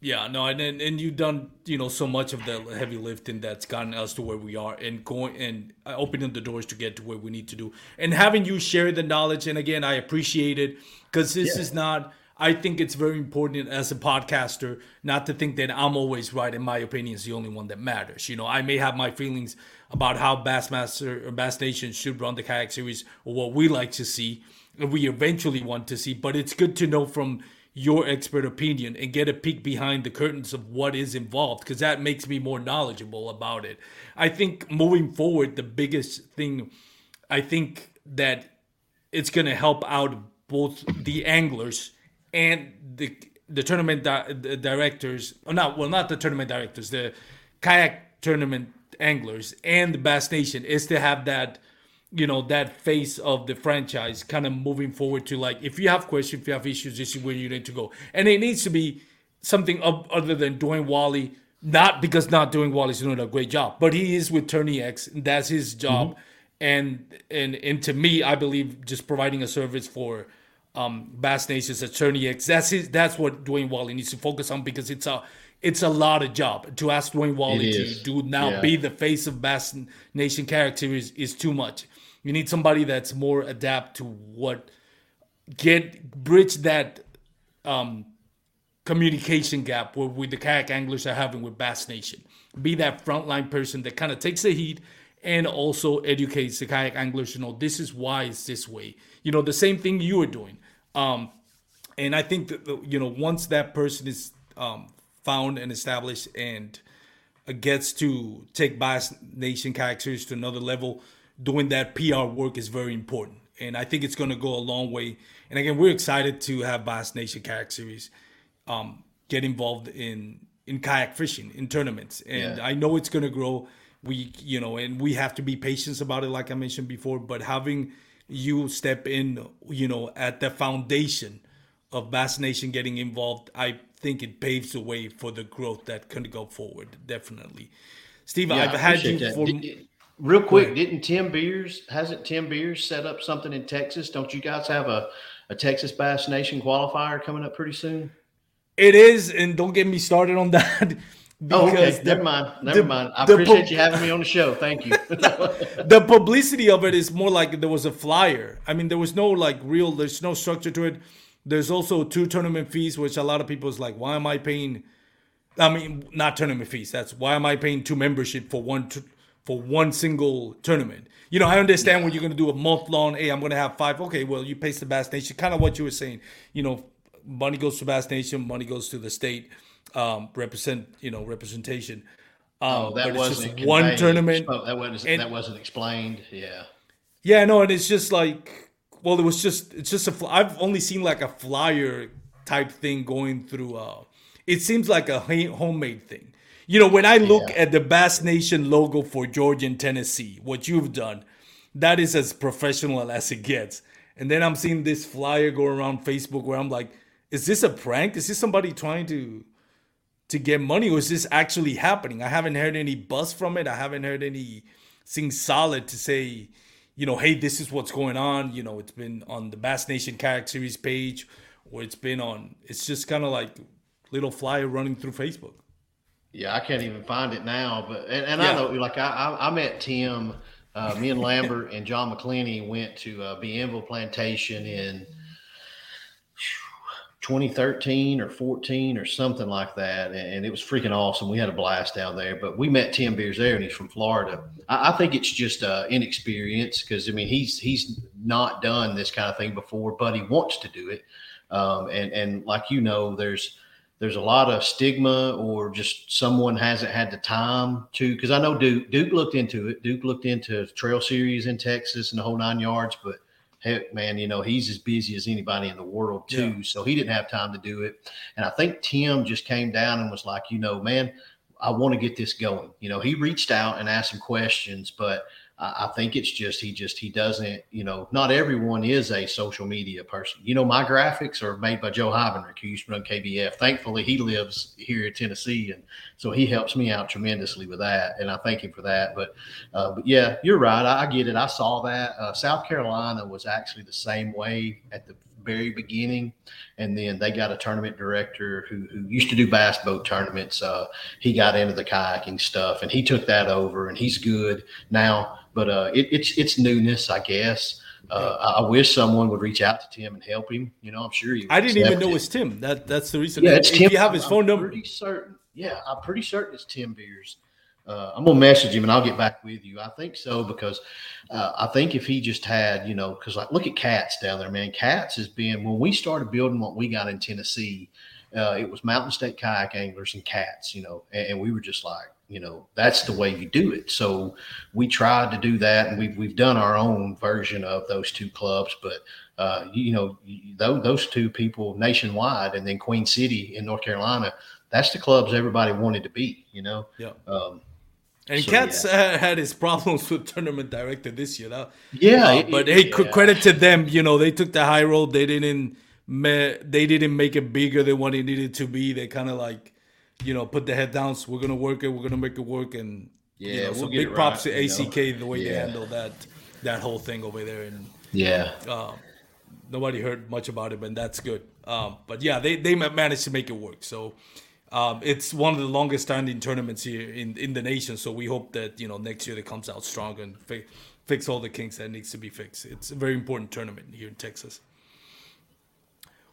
Yeah, no, and and you've done you know so much of the heavy lifting that's gotten us to where we are, and going and opening the doors to get to where we need to do, and having you share the knowledge. And again, I appreciate it because this yeah. is not. I think it's very important as a podcaster not to think that I'm always right and my opinion is the only one that matters. You know, I may have my feelings about how Bassmaster or Bass Nation should run the kayak series or what we like to see, and we eventually want to see. But it's good to know from your expert opinion and get a peek behind the curtains of what is involved because that makes me more knowledgeable about it. I think moving forward, the biggest thing, I think that it's going to help out both the anglers and the the tournament di- the directors, oh, or not well, not the tournament directors, the kayak tournament anglers and the Bass Nation is to have that you know that face of the franchise kind of moving forward to like if you have questions if you have issues this is where you need to go and it needs to be something other than doing Wally not because not doing Wally's doing a great job but he is with TourneyX and that's his job mm-hmm. and and and to me I believe just providing a service for um Bass Nation's attorney X that's his that's what Dwayne Wally needs to focus on because it's a it's a lot of job to ask Dwayne Wally to do now yeah. be the face of Bass Nation character is, is too much. You need somebody that's more adapt to what get bridge that um, communication gap with, with the kayak anglers are having with Bass Nation. Be that frontline person that kind of takes the heat and also educates the kayak anglers. You know, this is why it's this way. You know, the same thing you are doing. Um, and I think that you know once that person is um, found and established and gets to take Bass Nation characters to another level, doing that PR work is very important. And I think it's going to go a long way. And again, we're excited to have Bass Nation Kayak Series um, get involved in in kayak fishing in tournaments. And yeah. I know it's going to grow. We, you know, and we have to be patient about it, like I mentioned before. But having you step in, you know, at the foundation of Bass Nation getting involved, I think it paves the way for the growth that can go forward. Definitely, Steve. Yeah, I've had you for. Did, Real quick, didn't Tim Beers hasn't Tim Beers set up something in Texas? Don't you guys have a, a Texas Bass Nation qualifier coming up pretty soon? It is, and don't get me started on that. oh, okay. Never mind. Never the, mind. I appreciate pu- you having me on the show. Thank you. the publicity of it is more like there was a flyer. I mean, there was no like real. There's no structure to it. There's also two tournament fees, which a lot of people is like, why am I paying? I mean, not tournament fees. That's why am I paying two membership for one? T- for one single tournament. You know, I understand yeah. when you're going to do a month long. Hey, I'm going to have five. Okay, well, you pay the Bass Nation. Kind of what you were saying. You know, money goes to Bass Nation, money goes to the state. Um, represent, you know, representation. Um, oh, that wasn't one tournament. Oh, that wasn't and, that wasn't explained. Yeah. Yeah, no, and it's just like, well, it was just it's just a. I've only seen like a flyer type thing going through. Uh, it seems like a homemade thing. You know, when I look yeah. at the Bass Nation logo for Georgia and Tennessee, what you've done, that is as professional as it gets. And then I'm seeing this flyer go around Facebook where I'm like, is this a prank? Is this somebody trying to to get money or is this actually happening? I haven't heard any buzz from it. I haven't heard any anything solid to say, you know, hey, this is what's going on. You know, it's been on the Bass Nation Kayak Series page or it's been on, it's just kind of like little flyer running through Facebook. Yeah, I can't even find it now. But and, and yeah. I know, like I, I, I met Tim. Uh, me and Lambert and John McClenny went to uh, Bienville Plantation in 2013 or 14 or something like that, and it was freaking awesome. We had a blast down there. But we met Tim Beers there, and he's from Florida. I, I think it's just uh, inexperience because I mean he's he's not done this kind of thing before, but he wants to do it. Um, and and like you know, there's there's a lot of stigma or just someone hasn't had the time to because I know Duke Duke looked into it. Duke looked into trail series in Texas and the whole nine yards, but heck, man, you know, he's as busy as anybody in the world too. Yeah. So he didn't have time to do it. And I think Tim just came down and was like, you know, man, I want to get this going. You know, he reached out and asked some questions, but I think it's just he just he doesn't you know not everyone is a social media person. You know my graphics are made by Joe Haubenreich who used to run KBF. Thankfully he lives here in Tennessee and so he helps me out tremendously with that and I thank him for that. But uh, but yeah, you're right. I, I, get it. I saw that. Uh, South Carolina was actually the same way at the very beginning, and then they got a tournament director who, who used to do bass boat tournaments. Uh, he got into the kayaking stuff, and he took that over, and he's good now. But uh, it, it's it's newness, I guess. Uh, I wish someone would reach out to Tim and help him. You know, I'm sure you. I didn't even know it. was Tim. That that's the reason. Yeah, it's if Tim. You have his phone number. Pretty certain. Yeah, I'm pretty certain it's Tim Beers. Uh, I'm gonna message him and I'll get back with you. I think so because uh, I think if he just had, you know, because like look at Cats down there, man. Cats has been when we started building what we got in Tennessee. Uh, it was Mountain State Kayak Anglers and Cats, you know, and, and, we were just like, you know, that's the way you do it. So we tried to do that, and we've we've done our own version of those two clubs, but. Uh, you, you know, those, those two people nationwide, and then Queen City in North Carolina, that's the clubs everybody wanted to be, you know. Yeah. Um, And So, Cats yeah. uh, had his problems with tournament director this year. That, Yeah, uh, it- but it- hey, yeah. credit to them. You know, they took the high road. They didn't. Ma- they didn't make it bigger than what it needed to be. They kind of like, you know, put the head down. So we're gonna work it. We're gonna make it work. And you Yeah, know, we'll get big props right, to you know. ACK the way they Yeah. handled that that whole thing over there. And Yeah. nobody heard much about it, but that's good. Um, but yeah, they they managed to make it work. So um, it's one of the longest standing tournaments here in in the nation. So we hope that you know next year it comes out strong and fi- fix all the kinks that needs to be fixed. It's a very important tournament here in Texas.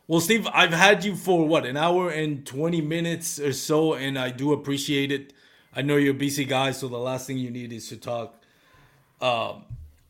Well, Steve, I've had you for what an hour and twenty minutes or so, and I do appreciate it. I know you're a busy guy, so the last thing you need is to talk um,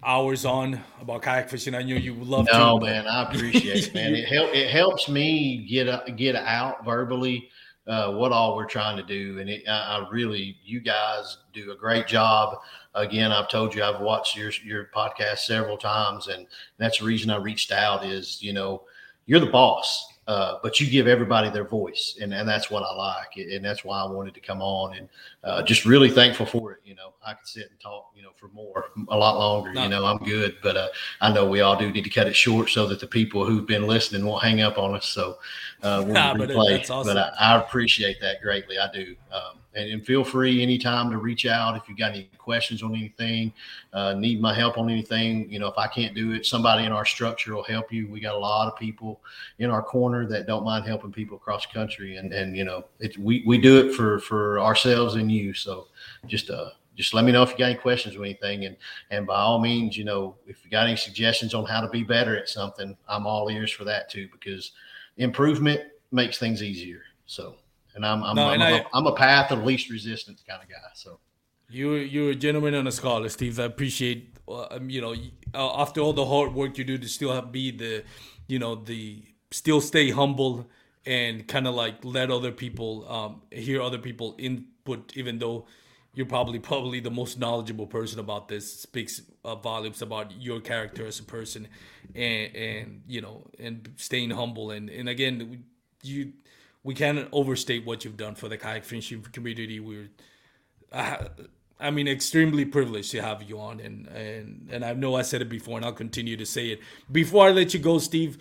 hours on about kayak fishing. I know you would love to. No, but- man, I appreciate it, man. It help it helps me get uh, get out verbally uh, what all we're trying to do, and it, I, I really, you guys do a great job. Again, I've told you I've watched your your podcast several times, and that's the reason I reached out. Is you know you're the boss, uh, but you give everybody their voice, and, and that's what I like, and that's why I wanted to come on, and uh, just really thankful for it. You know, I could sit and talk, you know, for more, a lot longer. No. You know, I'm good, but uh, I know we all do need to cut it short so that the people who've been listening won't hang up on us. So uh, we'll Nah, but replay. awesome. But I, I appreciate that greatly. I do. Um, and, and feel free anytime to reach out if you got any questions on anything, uh, need my help on anything. You know, if I can't do it, somebody in our structure will help you. We got a lot of people in our corner that don't mind helping people across the country, and and you know, we we do it for for ourselves and you. So just uh just let me know if you got any questions or anything and and by all means you know if you got any suggestions on how to be better at something i'm all ears for that too because improvement makes things easier so and i'm i'm, No, I'm, and I- I'm a path of least resistance kind of guy so You you're a gentleman and a scholar, Steve. I appreciate uh, um, you know uh, after all the hard work you do to still have, be the you know the still stay humble and kind of like let other people um, hear other people input, even though you're probably probably the most knowledgeable person about this. Speaks uh, volumes about your character as a person, and and you know and staying humble and and again you we can't overstate what you've done for the kayak fishing community. We're I, I mean, extremely privileged to have you on, and and and I know I said it before, and I'll continue to say it. Before I let you go, Steve,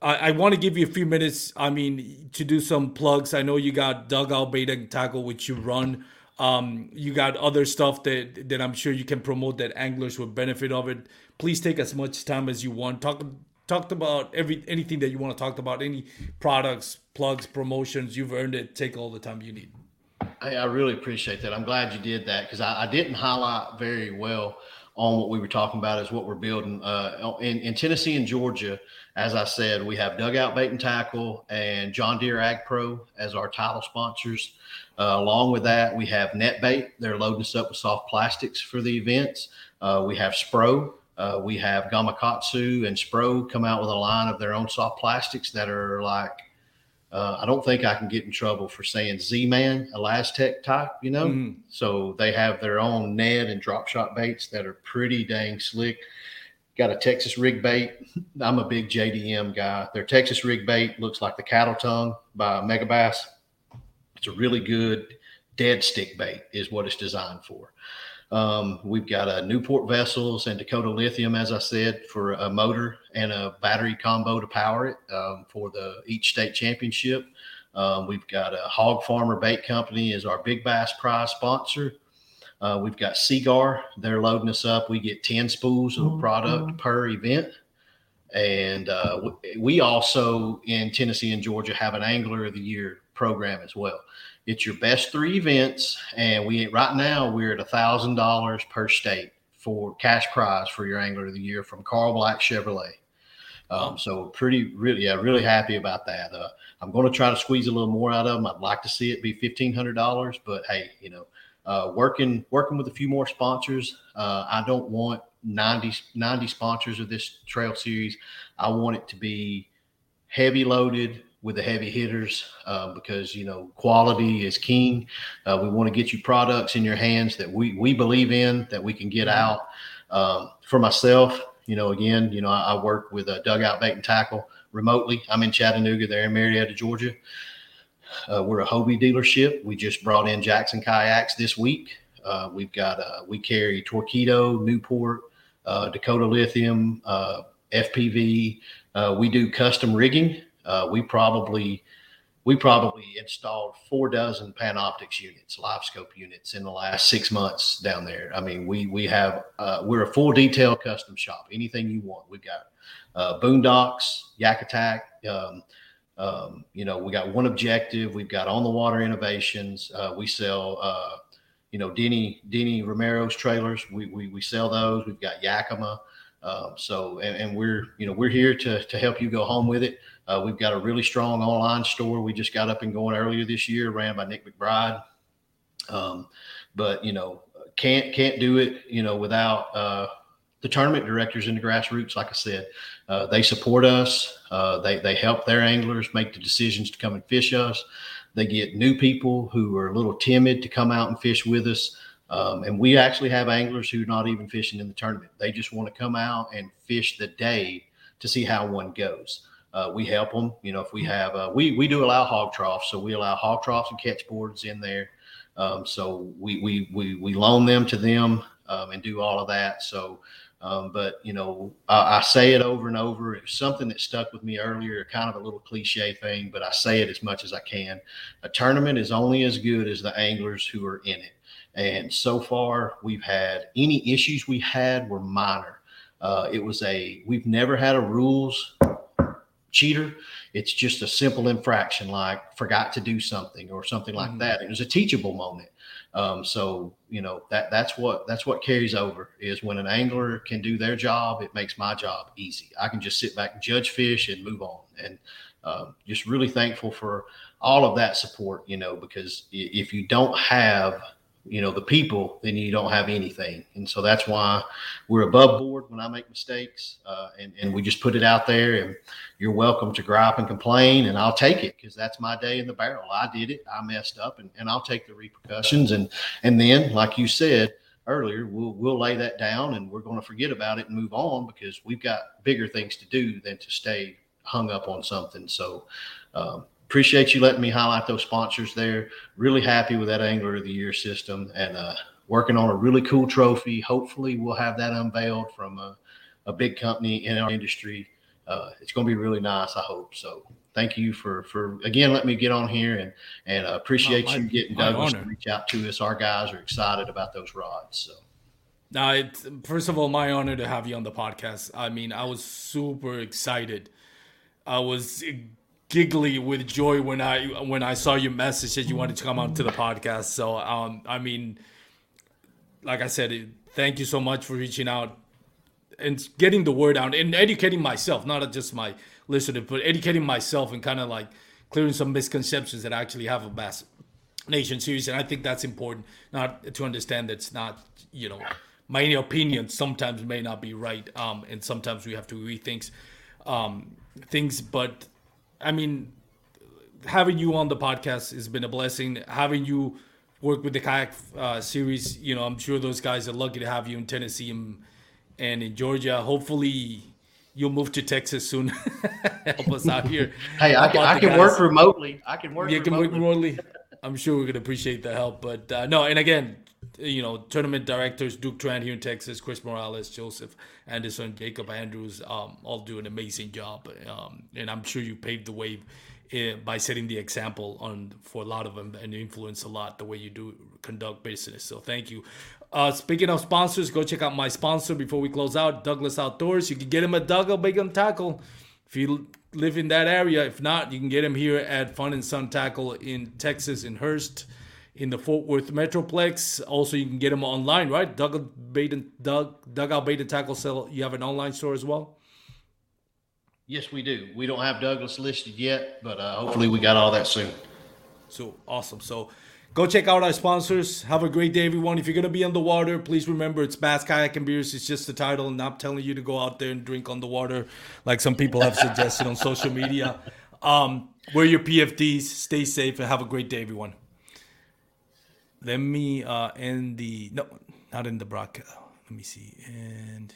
I, I want to give you a few minutes. I mean, to do some plugs. I know you got dugout bait and tackle, which you run. Um, you got other stuff that that I'm sure you can promote that anglers would benefit of it. Please take as much time as you want. Talk talked about every anything that you want to talk about. Any products, plugs, promotions. You've earned it. Take all the time you need. I, I really appreciate that. I'm glad you did that because I, I didn't highlight very well on what we were talking about is what we're building uh, in, in Tennessee and Georgia. As I said, we have Dugout Bait and Tackle and John Deere Ag Pro as our title sponsors. Uh, along with that, we have Net Bait. They're loading us up with soft plastics for the events. Uh, we have Spro. Uh, we have Gamakatsu and Spro come out with a line of their own soft plastics that are like uh, I don't think I can get in trouble for saying Z-Man, ElaZtech type, you know. Mhm. So they have their own Ned and drop shot baits that are pretty dang slick. Got a Texas rig bait. I'm a big JDM guy. Their Texas rig bait looks like the cattle tongue by Megabass. It's a really good dead stick bait, is what it's designed for. Um, we've got a Newport vessels and Dakota Lithium, as I said, for a motor and a battery combo to power it um, for the each state championship. Um, we've got a Hog Farmer Bait Company is our Big Bass Prize sponsor. Uh, we've got Seaguar. They're loading us up. We get 10 spools of product per event. And uh, we also in Tennessee and Georgia have an Angler of the Year program as well. It's your best three events, and we right now we're at a thousand dollars per state for cash prize for your Angler of the Year from Carl Black Chevrolet. Um, so pretty, really, yeah, really happy about that. Uh, I'm going to try to squeeze a little more out of them. I'd like to see it be fifteen hundred dollars, but hey, you know, uh, working working with a few more sponsors. Uh, I don't want 90, 90 sponsors of this trail series. I want it to be heavy loaded with the heavy hitters uh, because you know quality is king. Uh, we want to get you products in your hands that we we believe in that we can get out. Um, for myself, you know, again, you know, I, I work with a dugout bait and tackle remotely. I'm in Chattanooga, there in Marietta, Georgia. Uh, we're a Hobie dealership. We just brought in Jackson kayaks this week. Uh, we've got uh, we carry Torqeedo, Newport, uh, Dakota Lithium, uh, FPV. Uh, we do custom rigging. We probably we probably installed four dozen Panoptix units, live scope units in the last six months down there. I mean, we we have uh, we're a full detail custom shop. Anything you want, we've got uh, Boonedox, Yak Attack. Um, um, you know, we got one objective. We've got on the water innovations. Uh, we sell, uh, you know, Denny Denny Romero's trailers. We, we we sell those. We've got Yakima. Um, so and, and, we're you know we're here to to help you go home with it. Uh, we've got a really strong online store. We just got up and going earlier this year, ran by Nick McBride. Um, but you know, can't can't do it you know without uh, the tournament directors and the grassroots. Like I said, uh, they support us. Uh, they they help their anglers make the decisions to come and fish us. They get new people who are a little timid to come out and fish with us. Um, and we actually have anglers who are not even fishing in the tournament. They just want to come out and fish the day to see how one goes. Uh, we help them. You know, if we have, uh, we we do allow hog troughs, so we allow hog troughs and catch boards in there. Um, so we we we we loan them to them um, and do all of that. So, um, but you know, I, I, say it over and over. It's something that stuck with me earlier, kind of a little cliche thing, but I say it as much as I can. A tournament is only as good as the anglers who are in it. And so far, we've had any issues we had were minor. Uh, it was a, we've never had a rules cheater. It's just a simple infraction like forgot to do something or something like mm-hmm. that. It was a teachable moment. Um, so you know that that's what that's what carries over is when an angler can do their job, it makes my job easy. I can just sit back and judge fish and move on. And um, just really thankful for all of that support. You know, because if you don't have you know the people then you don't have anything. And so that's why we're above board when i make mistakes uh, and, and we just put it out there and you're welcome to gripe and complain and i'll take it because that's my day in the barrel. I did it i messed up and, and i'll take the repercussions and and then like you said earlier we'll we'll lay that down and we're going to forget about it and move on because we've got bigger things to do than to stay hung up on something. So um, appreciate you letting me highlight those sponsors there. Really happy with that Angler of the Year system and uh, working on a really cool trophy. Hopefully, we'll have that unveiled from a, a big company in our industry. Uh, it's going to be really nice. I hope so. Thank you for for again letting me get on here and and uh, appreciate oh, my, you getting Douglas honor. to reach out to us. Our guys are excited about those rods. So. Now, it's, first of all, my honor to have you on the podcast. I mean, I was super excited. I was giggly with joy when I when I saw your message that you wanted to come on to the podcast. So um, I mean, like I said, thank you so much for reaching out and getting the word out and educating myself, not just my listeners, but educating myself and kind of like clearing some misconceptions that I actually have a Bass Nation series. And I think that's important, not to understand that's not you know my opinion sometimes may not be right, um, and sometimes we have to rethink um, things, but I mean, having you on the podcast has been a blessing. Having you work with the kayak uh, series, you know, I'm sure those guys are lucky to have you in Tennessee and, and in Georgia. Hopefully, you'll move to Texas soon. Help us out here. hey, I can, I can work remotely. I can work. You can work remotely. I'm sure we're gonna appreciate the help, but uh, no. And again, you know, tournament directors Duke Trent here in Texas, Chris Morales, Joseph Anderson, Jacob Andrews, um, all do an amazing job. Um, and I'm sure you paved the way eh, by setting the example on for a lot of them and influence a lot the way you do conduct business. So thank you. Uh, speaking of sponsors, go check out my sponsor before we close out, Douglas Outdoors. You can get him at Doug Big Tackle if you live in that area. If not, you can get him here at Fun and Sun Tackle in Texas in Hurst in the Fort Worth Metroplex. Also, you can get them online, right? Doug Bait and Doug Dugout Bait and Tackle Sell. You have an online store as well. Yes, we do. We don't have Douglas listed yet, but uh, hopefully we got all that soon. So awesome. So go check out our sponsors. Have a great day, everyone. If you're gonna be on the water, please remember it's Bass Kayak and Beers. It's just the title, and I'm telling you to go out there and drink on the water, like some people have suggested on social media. Um, wear your PFDs. Stay safe and have a great day, everyone let me uh end the no not in the broadcast. Let me see. And